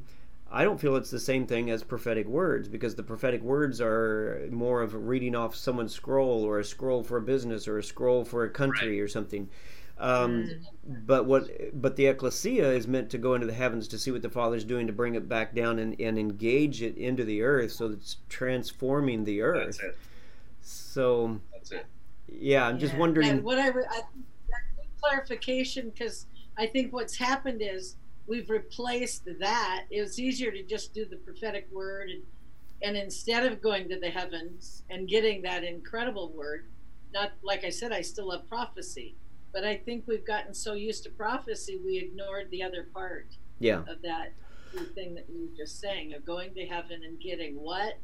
I don't feel it's the same thing as prophetic words because the prophetic words are more of reading off someone's scroll or a scroll for a business or a scroll for a country right. or something. Um, but what but the ecclesia is meant to go into the heavens to see what the father's doing to bring it back down and, and engage it into the earth so it's transforming the earth. So
That's it.
yeah i'm yeah. just wondering
and what i, I clarification because i think what's happened is we've replaced that. It was easier to just do the prophetic word and, and instead of going to the heavens and getting that incredible word, not like I said, I still love prophecy, but I think we've gotten so used to prophecy we ignored the other part
yeah.
of that thing that you were just saying of going to heaven and getting what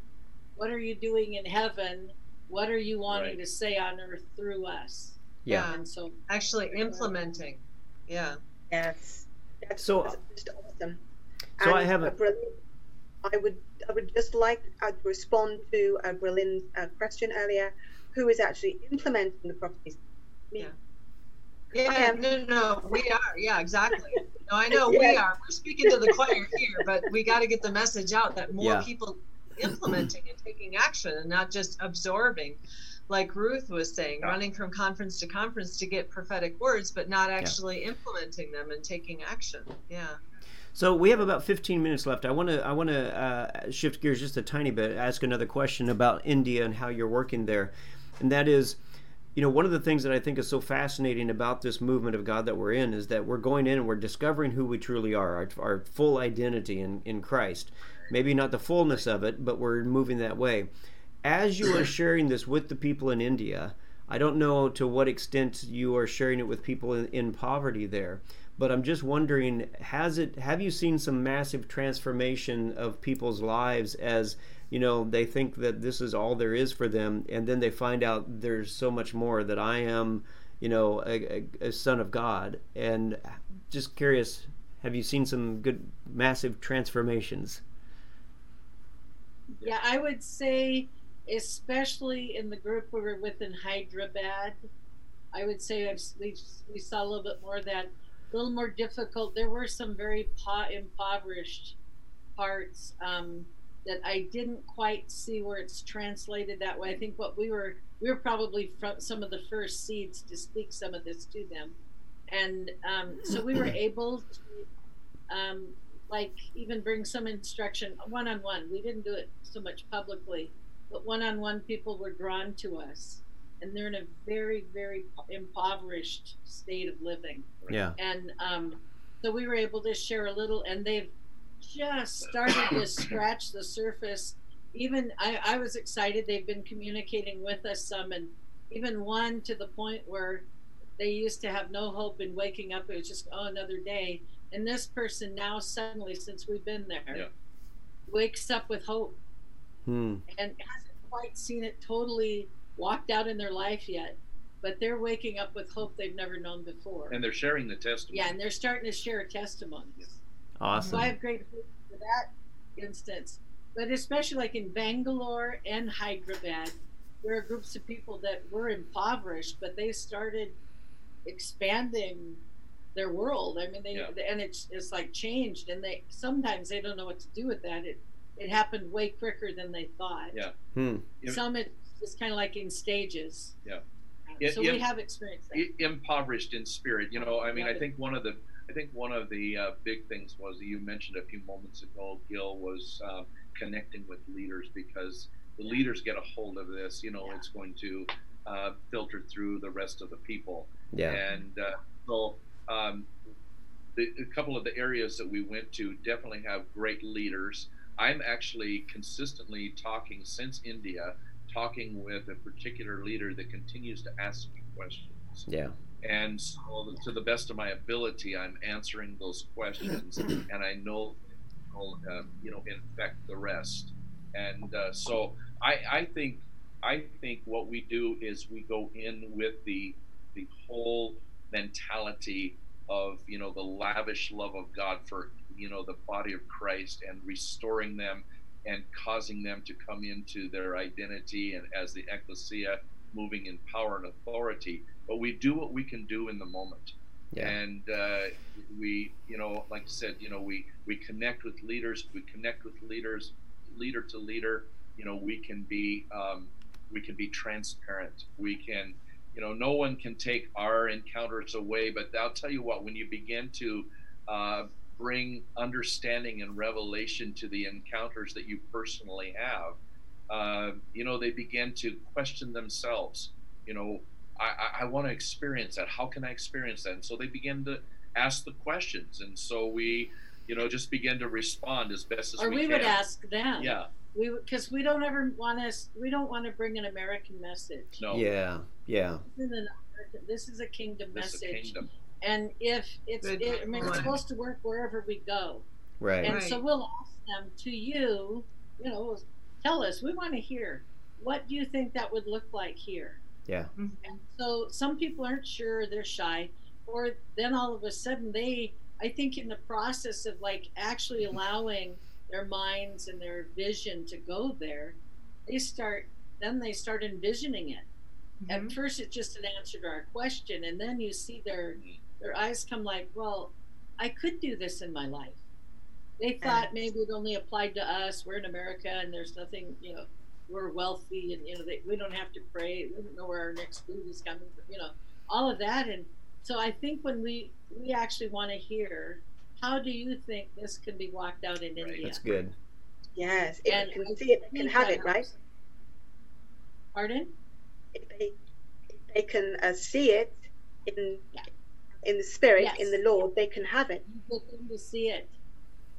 what are you doing in heaven what are you wanting right. to say on earth through us
yeah
and so actually implementing yeah
yes
that's, so
just awesome.
So and I have a,
I would I would just like to respond to a brilliant uh, question earlier. Who is actually implementing the properties?
Me. Yeah. Yeah, no, no, we are. Yeah, exactly. No, I know yeah. we are. We're speaking to the choir here, but we got to get the message out that more yeah. people implementing and taking action and not just absorbing like Ruth was saying, yeah. running from conference to conference to get prophetic words, but not actually yeah. implementing them and taking action. Yeah.
So we have about 15 minutes left. I want to I want to uh, shift gears just a tiny bit, ask another question about India and how you're working there, and that is, you know, one of the things that I think is so fascinating about this movement of God that we're in is that we're going in and we're discovering who we truly are, our, our full identity in in Christ. Maybe not the fullness of it, but we're moving that way. As you are sharing this with the people in India, I don't know to what extent you are sharing it with people in, in, poverty there, but I'm just wondering has it have you seen some massive transformation of people's lives as you know they think that this is all there is for them and then they find out there's so much more that I am you know a, a, a son of God? And just curious have you seen some good massive transformations
yeah I would say especially in the group we were with in Hyderabad. I would say we, we saw a little bit more of that, a little more difficult. There were some very impoverished parts um, that I didn't quite see where it's translated that way. I think what we were, we were probably some of the first seeds to speak some of this to them. And um, so we were able to, um, like, even bring some instruction one on one. We didn't do it so much publicly but one-on-one people were drawn to us and they're in a very very impoverished state of living.
Yeah.
And um, so we were able to share a little and they've just started to scratch the surface. Even I, I was excited they've been communicating with us some and even one to the point where they used to have no hope in waking up it was just oh another day and this person now suddenly since we've been there
yeah.
wakes up with hope
hmm.
and hasn't quite seen it totally walked out in their life yet. But they're waking up with hope they've never known before.
And they're sharing the testimony.
Yeah, and they're starting to share testimonies.
Awesome.
So I have great hope for that instance. But especially like in Bangalore and Hyderabad, there are groups of people that were impoverished, but they started expanding their world. I mean, they yeah. and it's it's like changed, and they sometimes they don't know what to do with that. It it happened way quicker than they thought.
Yeah.
Hmm.
Some it is kind of like in stages.
Yeah.
It, so it, we have experienced that.
Impoverished in spirit. You know, I mean, I think one of the I think one of the uh, big things was you mentioned a few moments ago, Gil, was uh, connecting with leaders because the leaders get a hold of this. You know, yeah. it's going to uh, filter through the rest of the people.
Yeah.
And uh, so um, the, a couple of the areas that we went to definitely have great leaders. I'm actually consistently talking since India, talking with a particular leader that continues to ask me questions.
Yeah.
And so, to the best of my ability, I'm answering those questions, and I know will, uh, you know, infect the rest. And uh, so, I, I think, I think what we do is we go in with the the whole mentality of you know the lavish love of God for you know the body of Christ and restoring them and causing them to come into their identity and as the ecclesia moving in power and authority. But we do what we can do in the moment. Yeah. and uh, we you know like i said you know we we connect with leaders we connect with leaders leader to leader. You know we can be um, we can be transparent. We can you know no one can take our encounters away but i'll tell you what when you begin to uh, bring understanding and revelation to the encounters that you personally have, uh, you know, they begin to question themselves. You know, I, I, I want to experience that. How can I experience that? And so they begin to ask the questions. And so we, you know, just begin to respond as best as we can.
or
we,
we would ask them.
Yeah.
We because we don't ever want to. We don't want to bring an American message.
No.
Yeah. Yeah.
This is, an, this is a kingdom
This is a
message.
kingdom.
And if it's,
Good
it, I mean, it's supposed to work wherever we go.
Right.
And
Right.
so we'll ask them to you, you know, tell us, we want to hear, what do you think that would look like here?
Yeah.
Mhm.
And so some people aren't sure, they're shy, or then all of a sudden they, I think in the process of like actually allowing their minds and their vision to go there, they start, then they start envisioning it. At
Mhm.
first, it's just an answer to our question, and then you see their their eyes come like, well, I could do this in my life. They thought maybe it only applied to us. We're in America, and there's nothing, you know, we're wealthy, and you know, they, we don't have to pray. We don't know where our next food is coming from. You know, all of that, and so I think when we we actually want to hear, how do you think this can be walked out in
Right.
India?
That's good.
Yes, if
And
they can see it, they can have it, right?
helps. Pardon?
If they, if they can uh, see it in
Yeah.
in the spirit,
Yes.
in the Lord, they can have it.
You get them to see it.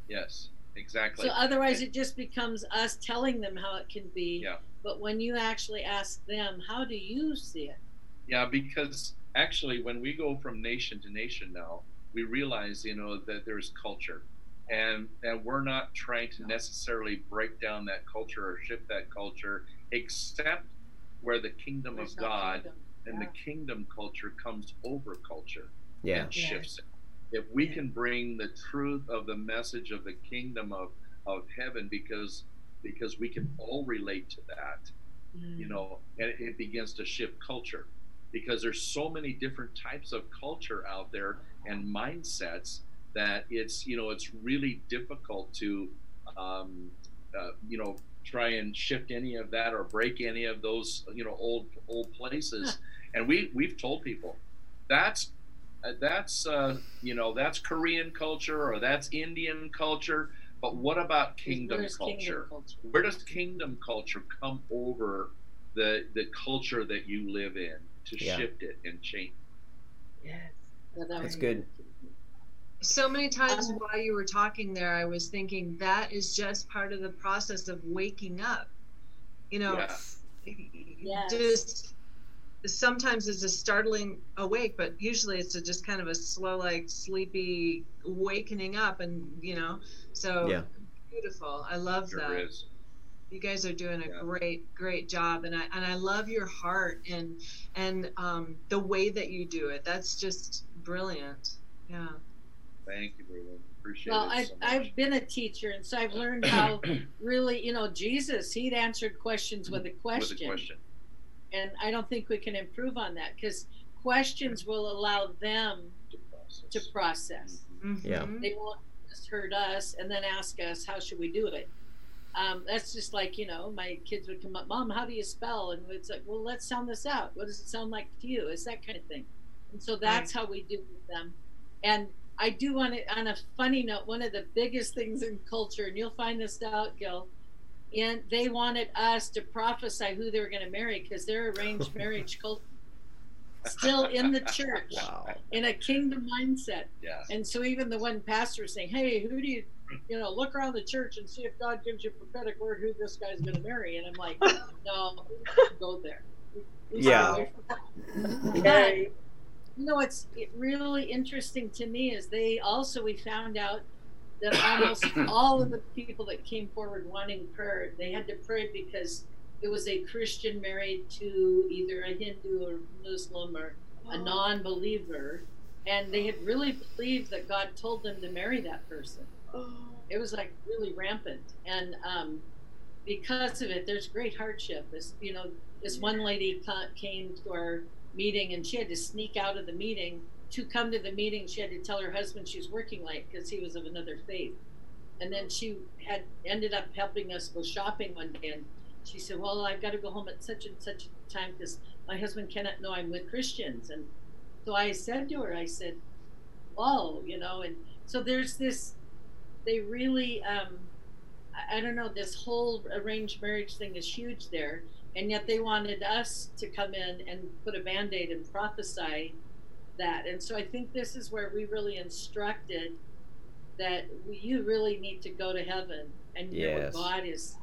Yes, exactly.
So otherwise, it just becomes us telling them how it can be.
Yeah.
But when you actually ask them, how do you see it?
Yeah, because actually, when we go from nation to nation now, we realize, you know, that there's culture, and and we're not trying to necessarily break down that culture or shift that culture, except where the kingdom
There's
of
no
God
kingdom.
and the kingdom culture comes over culture
Yeah.
and shifts it. If we can bring the truth of the message of the kingdom of of heaven, because because we can all relate to that, you mm. know, and it begins to shift culture because there's so many different types of culture out there and mindsets that it's you know it's really difficult to um, uh, you know try and shift any of that or break any of those you know old old places. And we we've told people that's uh, that's uh, you know that's Korean culture or that's Indian culture but what about kingdom culture?
kingdom culture?
where does kingdom culture come over the the culture that you live in to
Yeah.
shift it and change
Yes.
That
That's good.
So many times
Um,
while you were talking there, I was thinking that is just part of the process of waking up. You know,
Yeah.
Yes.
just sometimes it's a startling awake, but usually it's a just kind of a slow, like sleepy wakening up, and you know, so
Yeah.
beautiful. I love
Sure
that.
is.
You guys are doing a
Yeah.
great, great job, and I and I love your heart and and um, the way that you do it. That's just brilliant. Yeah.
Thank you, Breland. Appreciate
Well, I've,
so.
I've been a teacher, and so I've learned how really, you know, Jesus, he'd answered questions with a question.
with
question.
a question.
And I don't think we can improve on that because questions will allow them
To process.
to process.
Yeah.
Mhm.
They won't just hurt us and then ask us, how should we do it? Um, that's just like, you know, my kids would come up, Mom, how do you spell? And it's like, well, let's sound this out. What does it sound like to you? It's that kind of thing. And so that's how we do with them. And I do want to, on a funny note, one of the biggest things in culture, and you'll find this out, Gil, and they wanted us to prophesy who they were going to marry because their arranged marriage culture still in the church
Wow.
in a kingdom mindset.
Yeah.
And so even the one pastor was saying, "Hey, who do you you know, look around the church and see if God gives you a prophetic word who this guy's going to marry. And I'm like, no, go there. We
Yeah.
But, you know, what's it really interesting to me is they also, we found out that almost all of the people that came forward wanting prayer, they had to pray because it was a Christian married to either a Hindu or Muslim or a oh. non believer. And they had really believed that God told them to marry that person it was like really rampant. And um, because of it there's great hardship. This you know this one lady ca- came to our meeting and she had to sneak out of the meeting. To come to the meeting she had to tell her husband she was working late because he was of another faith. And then she had ended up helping us go shopping one day and she said well i've got to go home at such and such a time because my husband cannot know i'm with christians. And so i said to her i said oh you know and so there's this they really um, I, I don't know this whole arranged marriage thing is huge there and yet they wanted us to come in and put a band-aid and prophesy that and so i think this is where we really instructed that you really need to go to heaven and hear
Yes.
what god is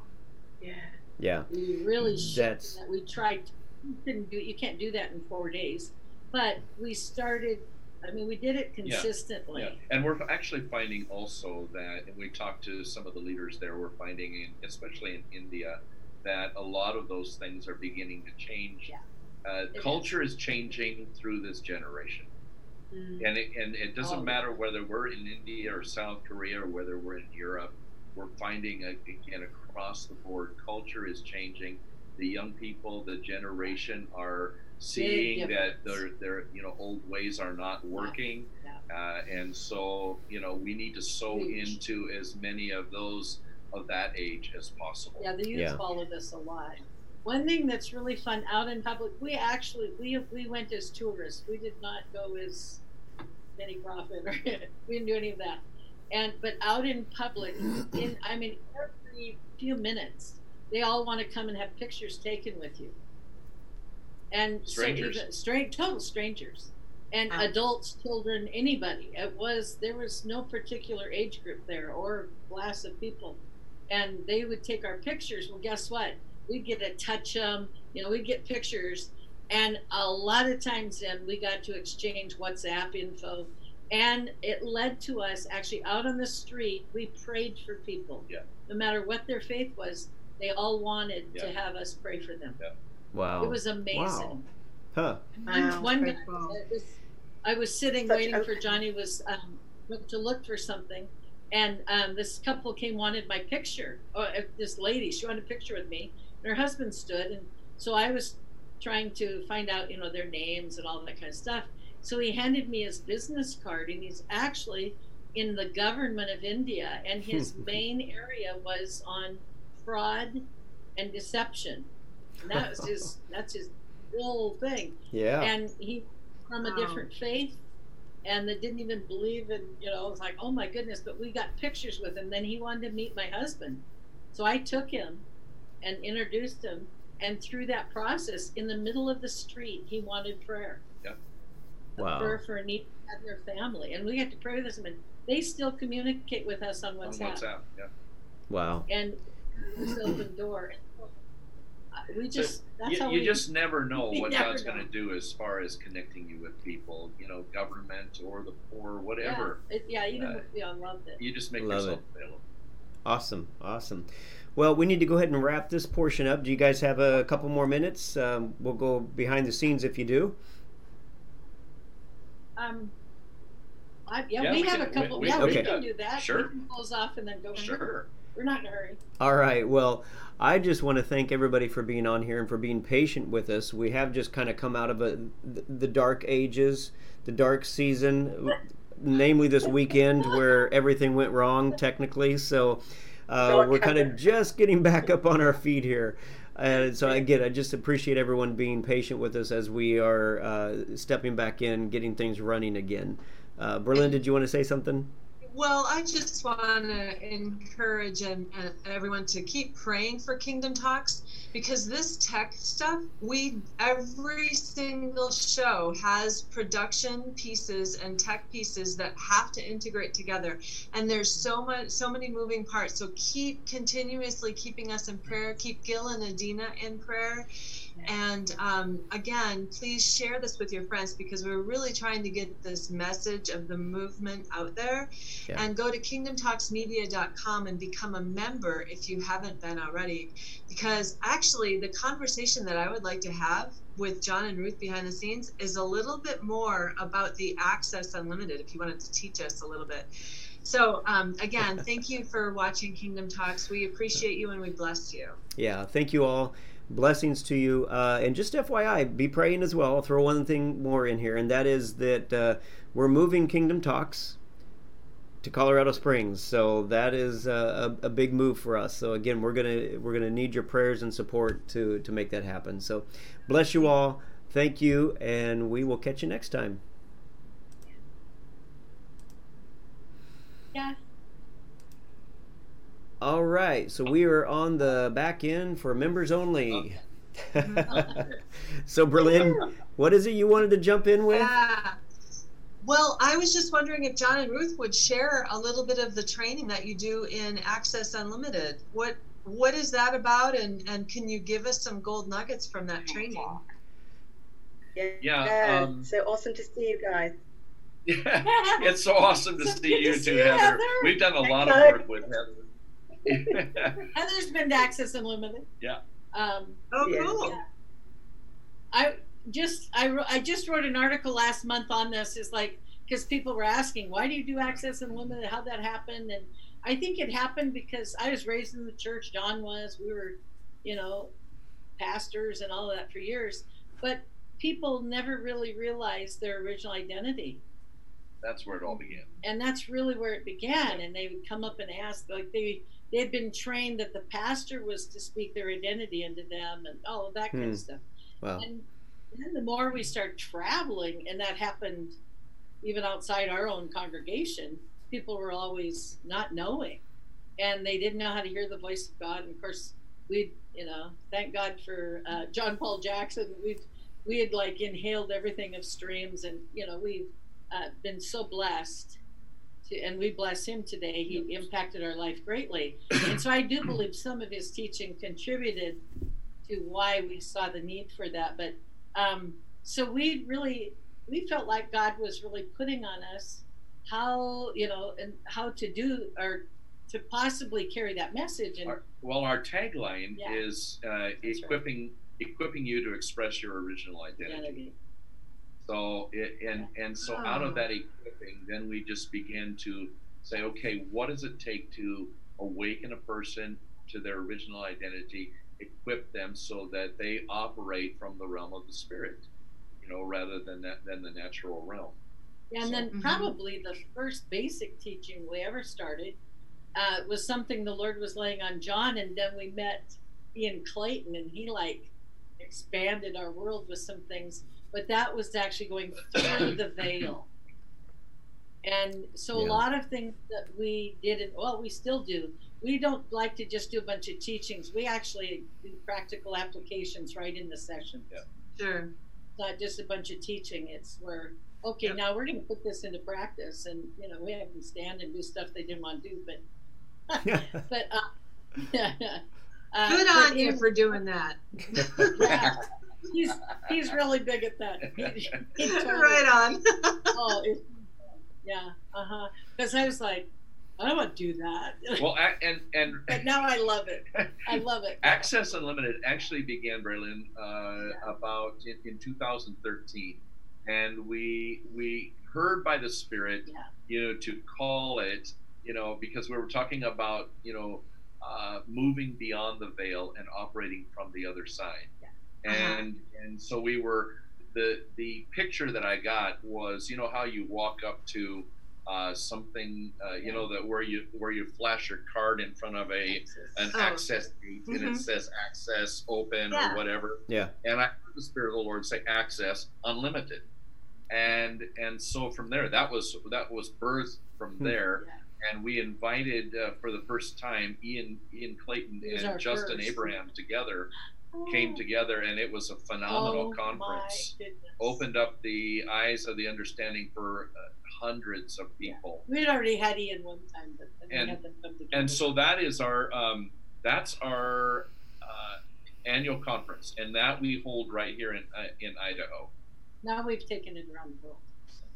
Yeah.
Yeah.
we really should
That's-
that we tried to, you couldn't do you can't do that in four days but we started i mean we did it consistently
Yeah, and we're actually finding also that, and we talked to some of the leaders there. We're finding, in, especially in India, that a lot of those things are beginning to change.
Yeah.
Uh, culture is. changing through this generation,
Mm.
and it, and it doesn't
Oh,
matter whether we're in India or South Korea or whether we're in Europe. We're finding again across the board, culture is changing. The young people, the generation, are seeing that their their you know old ways are not working.
Yeah.
Uh, and so, you know, we need to sow
Preach.
into as many of those of that age as possible.
Yeah, the youth
Yeah.
follow this a lot. One thing that's really fun out in public, we actually we we went as tourists. We did not go as any prophet or we didn't do any of that. And but out in public, in I mean every few minutes, they all want to come and have pictures taken with you. And
Strangers.
so even straight total strangers. And
Wow.
adults, children, anybody. It was there was no particular age group there or class of people and they would take our pictures. Well, guess what? We'd get to touch them. You know, we'd get pictures, and a lot of times then we got to exchange WhatsApp info, and it led to us actually out on the street. We prayed for people.
Yeah.
No matter what their faith was, they all wanted
Yeah.
to have us pray for them.
Wow.
It was amazing.
Wow. Huh.
One,
Wow,
one
praise
guy,
God.
it was- I was sitting
Such
waiting for Johnny was um, to look for something, and um, this couple came wanted my picture. Oh, uh, this lady, she wanted a picture with me, and her husband stood, and so I was trying to find out, you know, their names and all that kind of stuff. So he handed me his business card, and he's actually in the government of India, and his main area was on fraud and deception. And that was his. That's his whole thing
Yeah.
and he from a
Wow.
different faith and that didn't even believe in you know it was like oh my goodness but we got pictures with him then he wanted to meet my husband so i took him and introduced him and through that process in the middle of the street he wanted prayer Yeah.
wow.
prayer for a need at their family and we had to pray with them and they still communicate with us on
On
whatsapp,
WhatsApp, yeah.
Wow.
and this open door and so, we just that's
You,
how
you
we
just never know what
never
God's going to do as far as connecting you with people, you know, government or the poor, whatever.
yeah, it, yeah even
Uh,
with, yeah i loved it
You just make
Love
yourself available.
Awesome. Awesome. Well, we need to go ahead and wrap this portion up. Do you guys have a couple more minutes? Um, we'll go behind the scenes if you do.
Um, I, yeah,
Yeah,
we,
we
have
can-
a couple.
we- we-
yeah,
we
we
can-
can do that.
Sure.
We can close off and then go.
Sure.
We're not in a hurry.
All right. Well, I just want to thank everybody for being on here and for being patient with us. We have just kind of come out of a, the, dark ages, the dark season, namely this weekend where everything went wrong technically. So uh, we're kind of just getting back up on our feet here. And so again, I just appreciate everyone being patient with us as we are uh, stepping back in, getting things running again. Uh, Berlin, did you want to say something?
Well, I just want to encourage and, and everyone to keep praying for Kingdom Talks because this tech stuff, we every single show has production pieces and tech pieces that have to integrate together, and there's so much, so many moving parts. So keep continuously keeping us in prayer. Keep Gil and Adina in prayer and um, again, please share this with your friends because we're really trying to get this message of the movement out there. Yeah. And go to kingdomtalksmedia.com and become a member if you haven't been already. Because actually, the conversation that I would like to have with John and Ruth behind the scenes is a little bit more about the Access Unlimited, if you wanted to teach us a little bit. So, um, again, thank you for watching Kingdom Talks. We appreciate you and we bless you.
Yeah, thank you all blessings to you. Uh, and just FYI, be praying as well. I'll throw one thing more in here, and that is that uh, we're moving Kingdom Talks to Colorado Springs. So that is a, a, big move for us. So again, we're gonna we're gonna need your prayers and support to to make that happen. So bless you all. Thank you, and we will catch you next time.
Yeah.
All right, so we are on the back end for members only. so Berlin, what is it you wanted to jump in with?
Yeah. Well, I was just wondering if John and Ruth would share a little bit of the training that you do in Access Unlimited. What what is that about, and and can you give us some gold nuggets from that training?
Yeah, yeah um, so awesome to see you guys.
Yeah, it's so awesome to so see you to too, Heather. Heather. We've done a lot of work with Heather.
Heather's been to Access Unlimited.
Yeah.
Um,
oh, cool. Yeah.
I just I I just wrote an article last month on this. Is like because people were asking why do you do Access Unlimited? How that happened? And I think it happened because I was raised in the church. John was. We were, you know, pastors and all of that for years. But people never really realized their original identity.
That's where it all began.
And that's really where it began. And they would come up and ask, like they they had been trained that the pastor was to speak their identity into them and all of that hmm. kind of stuff.
Wow.
And then the more we start traveling, and that happened even outside our own congregation, people were always not knowing. And they didn't know how to hear the voice of God. And of course, we, you know, thank God for uh, John Paul Jackson. We've we had like inhaled everything of streams, and you know, we've uh, been so blessed to, and we bless him today. He impacted our life greatly. And so I do believe some of his teaching contributed to why we saw the need for that. But um, so we really, we felt like God was really putting on us how, you know, and how to do or to possibly carry that message. And
our, well, our tagline yeah, is uh, equipping right. equipping you to express your original identity. identity. So it, and and so oh. out of that equipping, then we just begin to say, okay, what does it take to awaken a person to their original identity, equip them so that they operate from the realm of the spirit, you know, rather than that than the natural realm.
Yeah, and so, then mm-hmm. probably the first basic teaching we ever started uh, was something the Lord was laying on John, and then we met Ian Clayton, and he like expanded our world with some things but that was actually going through the veil. And so yeah. a lot of things that we did, and well, we still do. We don't like to just do a bunch of teachings. We actually do practical applications right in the session.
Yeah.
Sure.
Not just a bunch of teaching. It's where okay, yep. now we're going to put this into practice, and you know we have them stand and do stuff they didn't want to do, but but uh,
uh, good on you for doing that.
yeah he's he's really big at that. He,
he totally, right on.
oh, it, yeah, uh huh. Because I was like, I don't want to do that.
Well, and and
but now I love it. I love it.
Access Unlimited actually began, Berlin, uh, yeah. about in, in 2013, and we we heard by the Spirit,
yeah.
you know, to call it, you know, because we were talking about, you know, uh, moving beyond the veil and operating from the other side. Uh-huh. and uh-huh. and so we were the the picture that I got was you know how you walk up to uh, something uh, you know that where you where you flash your card in front of a an oh. access gate mm-hmm. and it mm-hmm. says access open yeah. or whatever
yeah
and I heard the spirit of the Lord say access unlimited and and so from there that was that was birthed from hmm. there and we invited uh, for the first time Ian Ian Clayton and Justin
first.
Abraham together came together, and it was a phenomenal
Oh,
conference.
my goodness.
Opened up the eyes of the understanding for uh, hundreds of people.
We had already had Ian one time, but then
And-
we had them come together.
and so that is our um, that's our uh, annual conference, and that we hold right here in uh, in Idaho.
now we've taken it around the world.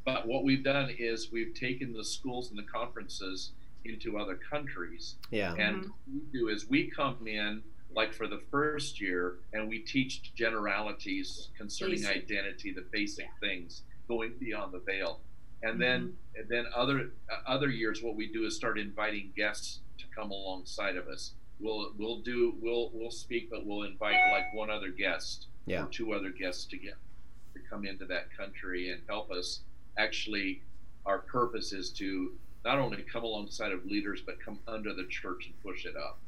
But what we've done is we've taken the schools and the conferences into other countries,
Yeah.
and what we do is we come in like for the first year, and we teach generalities concerning
Basic.
identity, the basic things, going beyond the veil, and then and then other uh, other years, what we do is start inviting guests to come alongside of us. We'll we'll do we'll we'll speak, but we'll invite like one other guest
Yeah.
or two other guests to get to come into that country and help us. Actually, our purpose is to not only come alongside of leaders, but come under the church and push it up,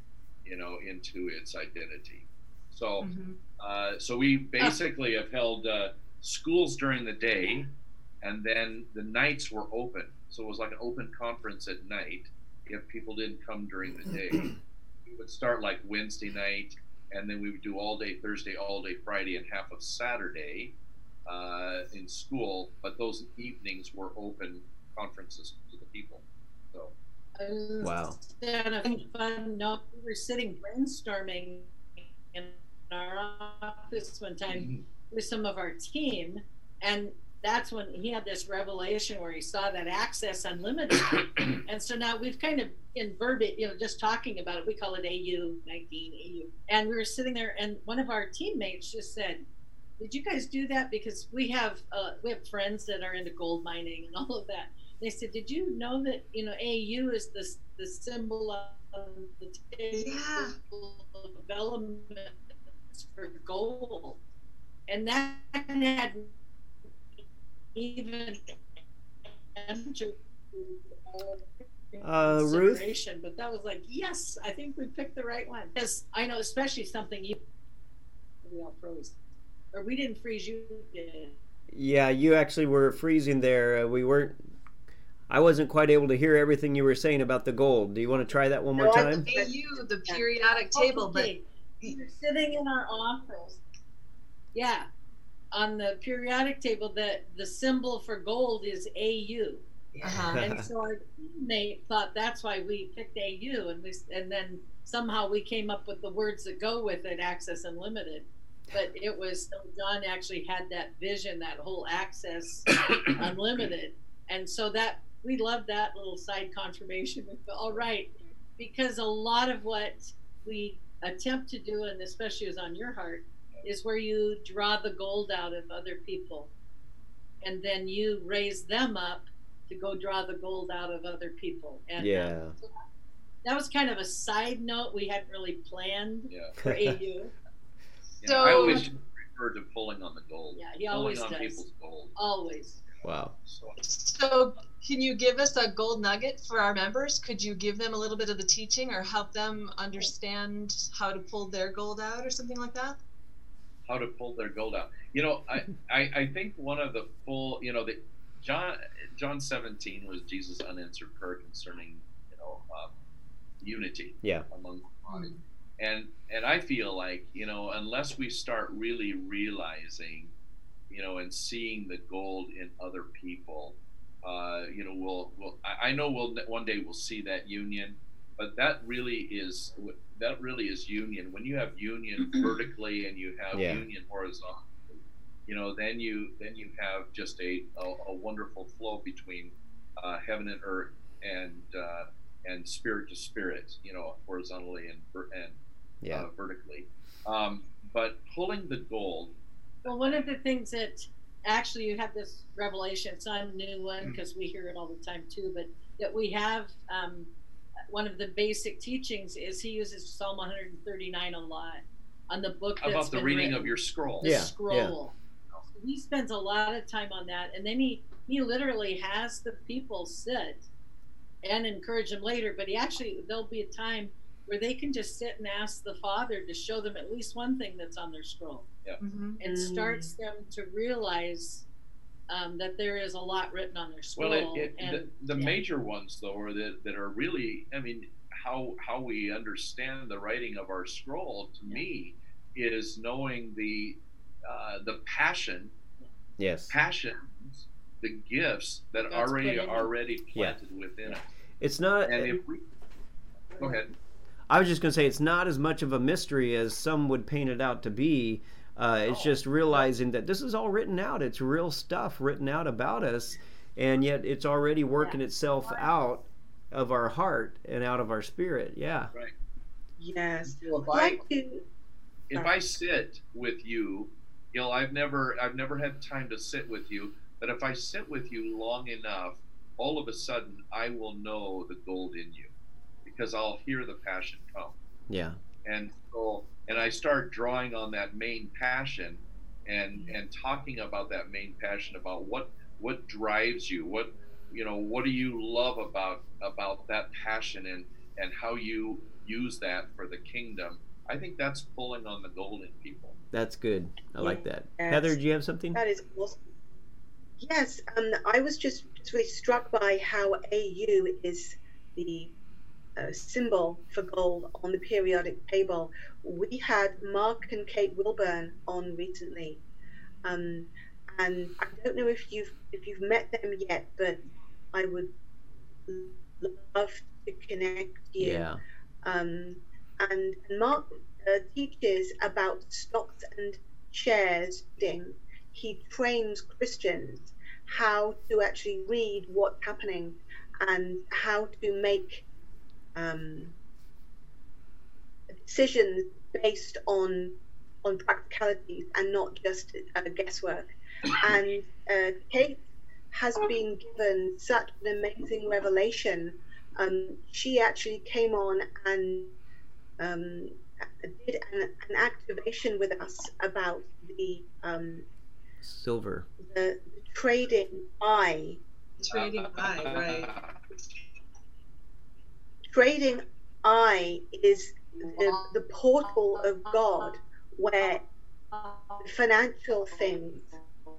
you know, into its identity. So.
Mhm.
Uh, so we basically have held uh, schools during the day, and then the nights were open. So it was like an open conference at night. If people didn't come during the day, we would start like Wednesday night, and then we would do all day Thursday, all day Friday, and half of Saturday uh, in school. But those evenings were open conferences to the people.
Wow.
Instead of fun, no, we were sitting brainstorming in our office one time with some of our team, and that's when he had this revelation where he saw that access unlimited. and so now we've kind of inverted, you know, just talking about it. We call it AU 19 AU. And we were sitting there, and one of our teammates just said, "Did you guys do that? Because we have uh, we have friends that are into gold mining and all of that." They said, "Did you know that you know AU is the the symbol of the
Yeah.
table of elements for gold?" And that had even entered
Uh, Ruth?
but that was like, yes, I think we picked the right one. Because I know, especially something you we all froze, or we didn't freeze, you did.
Yeah, you actually were freezing there. Uh, we weren't. I wasn't quite able to hear everything you were saying about the gold. Do you want to try that one more
No, I-
time?
AU, the periodic table, but
Okay, we were sitting in our office. Yeah, on the periodic table, the the symbol for gold is AU.
uh-huh.
and so our teammate thought that's why we picked AU, and we and then somehow we came up with the words that go with it, access unlimited. But it was so John actually had that vision, that whole access unlimited, and so that we love that little side confirmation. All right, because a lot of what we attempt to do, and especially is on your heart, is where you draw the gold out of other people, and then you raise them up to go draw the gold out of other people. And uh,
Yeah.
that was kind of a side note we hadn't really planned
yeah,
for AU.
yeah.
So-
I always refer to pulling on the gold.
Yeah, he
pulling
always
on
does.
people's gold.
Always.
Wow.
So
So, can you give us a gold nugget for our members? Could you give them a little bit of the teaching or help them understand how to pull their gold out or something like that?
how to pull their gold out. You know, I, I, I think one of the full, you know, the John John 17 was Jesus' unanswered prayer concerning, you know, um, unity
Yeah.
among the. And and I feel like, you know, unless we start really realizing, you know, and seeing the gold in other people, uh, you know, we'll, we'll I know we'll one day we'll see that union, but that really is that really is union. When you have union vertically and you have
Yeah.
union horizontally, you know, then you then you have just a a, a wonderful flow between uh, heaven and earth and uh, and spirit to spirit, you know, horizontally and and
Yeah.
uh, vertically. Um, but pulling the gold,
Well, one of the things that actually you have this revelation, it's not a new
Mm-hmm.
one because we hear it all the time too, but that we have um, one of the basic teachings is he uses Psalm 139 a lot on the book that's
about the
been
reading
written.
of your scroll.
the
Yeah,
scroll. He spends a lot of time on that, and then he he literally has the people sit and encourage them later. But he actually there'll be a time where they can just sit and ask the Father to show them at least one thing that's on their scroll.
Mm-hmm.
It
Mm.
starts them to realize um, that there is a lot written on their scroll.
Well, it, it,
and,
the, the
yeah.
major ones though are that, that are really, I mean, how how we understand the writing of our scroll to me is knowing the uh, the passion,
Yes.
passions, the gifts that
That's
already
put in it.
already
Yeah.
planted within it.
It's not.
And if we go ahead,
I was just going to say it's not as much of a mystery as some would paint it out to be. Uh, it's
Oh.
just realizing that this is all written out. It's real stuff written out about us, and yet it's already working itself out of our heart and out of our spirit. Yeah. Right.
Yes.
So if
I'd
I if I sit with you, you know, I've never I've never had time to sit with you, but if I sit with you long enough, all of a sudden I will know the gold in you because I'll hear the passion come.
Yeah.
And so and I start drawing on that main passion and and talking about that main passion about what what drives you, what you know, what do you love about about that passion and and how you use that for the kingdom. I think that's pulling on the golden people.
That's good. I like that.
Yes.
Heather, do you have something?
that is awesome. Yes, um, I was just, just really struck by how AU is the uh, symbol for gold on the periodic table. We had Mark and Kate Wilburn on recently, um, and I don't know if you've if you've met them yet, but I would love to connect you.
Yeah.
um, and Mark uh, teaches about stocks and shares. He trains Christians how to actually read what's happening and how to make um, decisions based on on practicalities and not just uh, guesswork. And uh, Kate has been given such an amazing revelation. Um, she actually came on and um, did an, an activation with us about the um,
Silver.
the, the trading eye.
Trading eye, right.
Trading eye is the, the portal of God where financial things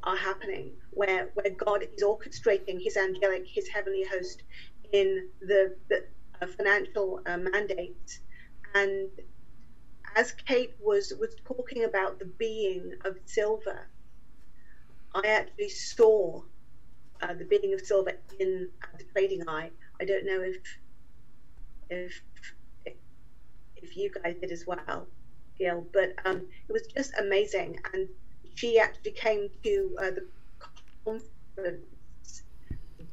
are happening, where where God is orchestrating His angelic, His heavenly host in the, the uh, financial uh, mandates. And as Kate was was talking about the being of silver, I actually saw uh, the being of silver in the trading eye. I don't know if if if you guys did as well, Gil, but um, it was just amazing. And she actually came to uh, the conference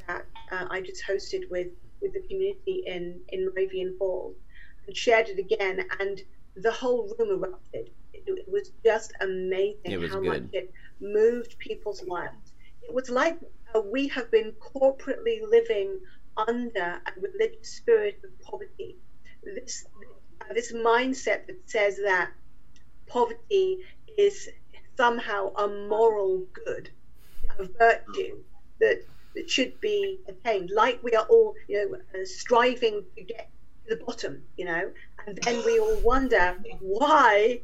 that uh, I just hosted with with the community in in Moravian Falls and shared it again, and the whole room erupted. It, it was just amazing
was
how
good.
much it moved people's lives. It was like uh, we have been corporately living under a religious spirit of poverty. This this mindset that says that poverty is somehow a moral good, a virtue that that should be attained. Like we are all, you know, uh, striving to get to the bottom, you know, and then we all wonder why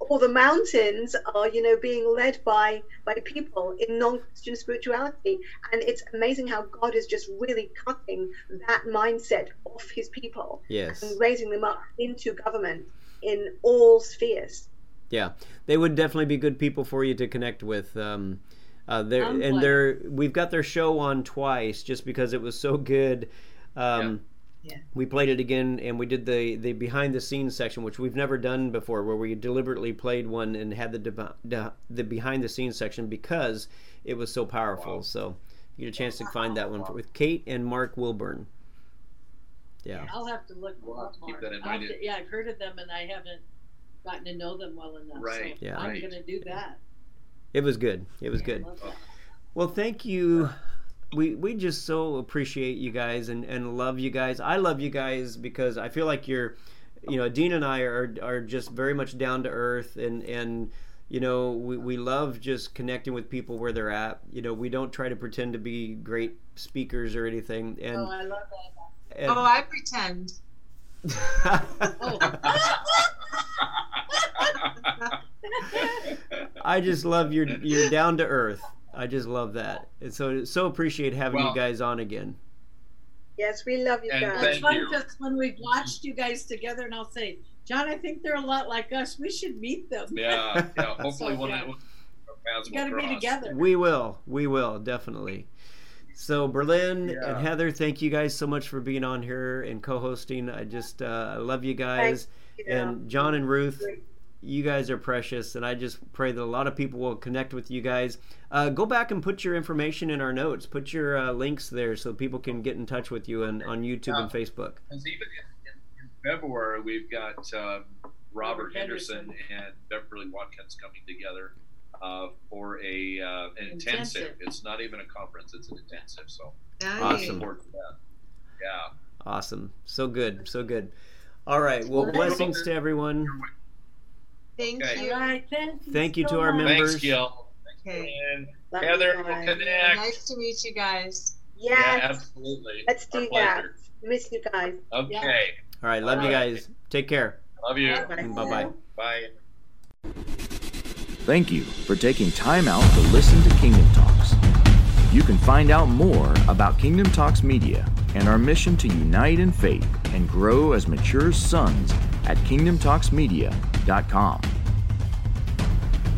all the mountains are, you know, being led by by people in non-Christian spirituality. And it's amazing how God is just really cutting that mindset off His people
Yes.
and raising them up into government in all spheres.
Yeah, they would definitely be good people for you to connect with. Um, uh, they're, and
glad.
they're we've got their show on twice just because it was so good. Um,
Yeah.
We played it again, and we did the the behind the scenes section, which we've never done before, where we deliberately played one and had the deba- the, the behind the scenes section because it was so powerful.
Wow.
So you get a chance to find that one with Kate and Mark Wilburn. Yeah.
I'll have to look
We'll have to keep that in mind.
to- yeah, I've heard of them and I haven't gotten to know them well enough.
Right,
So
Yeah.
I'm
right.
gonna do that.
It was good. It was
I
good. Well, thank you. We we just so appreciate you guys and, and love you guys. I love you guys because I feel like you're, you know, Dean and I are are just very much down to earth and and you know we, we love just connecting with people where they're at. You know, we don't try to pretend to be great speakers or anything. And,
Oh, I love that.
and
Oh, I pretend.
I just love your your down to earth. I just love that. And so so appreciate having
Well-
you guys on again.
Yes, we love you
And
guys.
thank
It's fun
you.
because when we've watched you guys together, and I'll say, John, I think they're a lot like us. We should meet them.
Yeah, yeah. Hopefully,
So,
one
yeah.
of our paths
We got to be together.
We will. We will definitely. So Berlin
Yeah.
and Heather, thank you guys so much for being on here and co-hosting. I just uh, I love you guys.
Yeah.
And John and Ruth, you guys are precious, and I just pray that a lot of people will connect with you guys. Uh, go back and put your information in our notes. Put your uh, links there so people can get in touch with you and on YouTube and Facebook.
Because even in, in, in February, we've got um, Robert Henderson and Beverly Watkins coming together uh, for a uh, an intensive.
Intensive.
It's not even a conference; it's an intensive. So
Nice.
Awesome.
forward that. Yeah.
Awesome. So good. So good. All right. Well,
Well,
blessings to everyone.
Thank
Okay.
You.
right, thank you.
Thank you to our
much.
members.
Thanks, Gil.
Okay.
And
Love
Heather, we'll
guys.
connect.
Nice to meet you guys.
Yeah, absolutely.
let's
Our
do that.
pleasure.
Miss you guys.
Okay.
All right. Love you guys. Take care.
Love you.
Bye.
Mm, bye bye.
Bye.
Thank you for taking time out to listen to Kingdom Talks. You can find out more about Kingdom Talks Media and our mission to unite in faith and grow as mature sons at kingdomtalksmedia.com.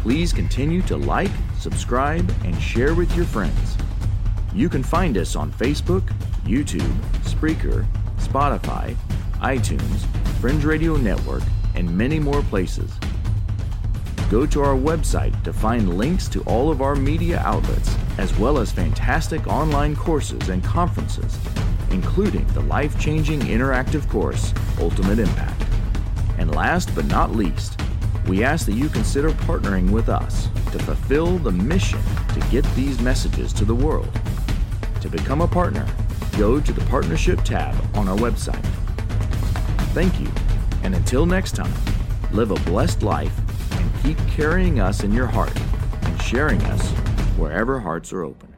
Please continue to like, subscribe, and share with your friends. You can find us on Facebook, YouTube, Spreaker, Spotify, iTunes, Fringe Radio Network, and many more places. Go to our website to find links to all of our media outlets, as well as fantastic online courses and conferences, including the life changing interactive course, Ultimate Impact. And last but not least, we ask that you consider partnering with us to fulfill the mission to get these messages to the world. To become a partner, go to the Partnership tab on our website. Thank you, and until next time, live a blessed life and keep carrying us in your heart and sharing us wherever hearts are open.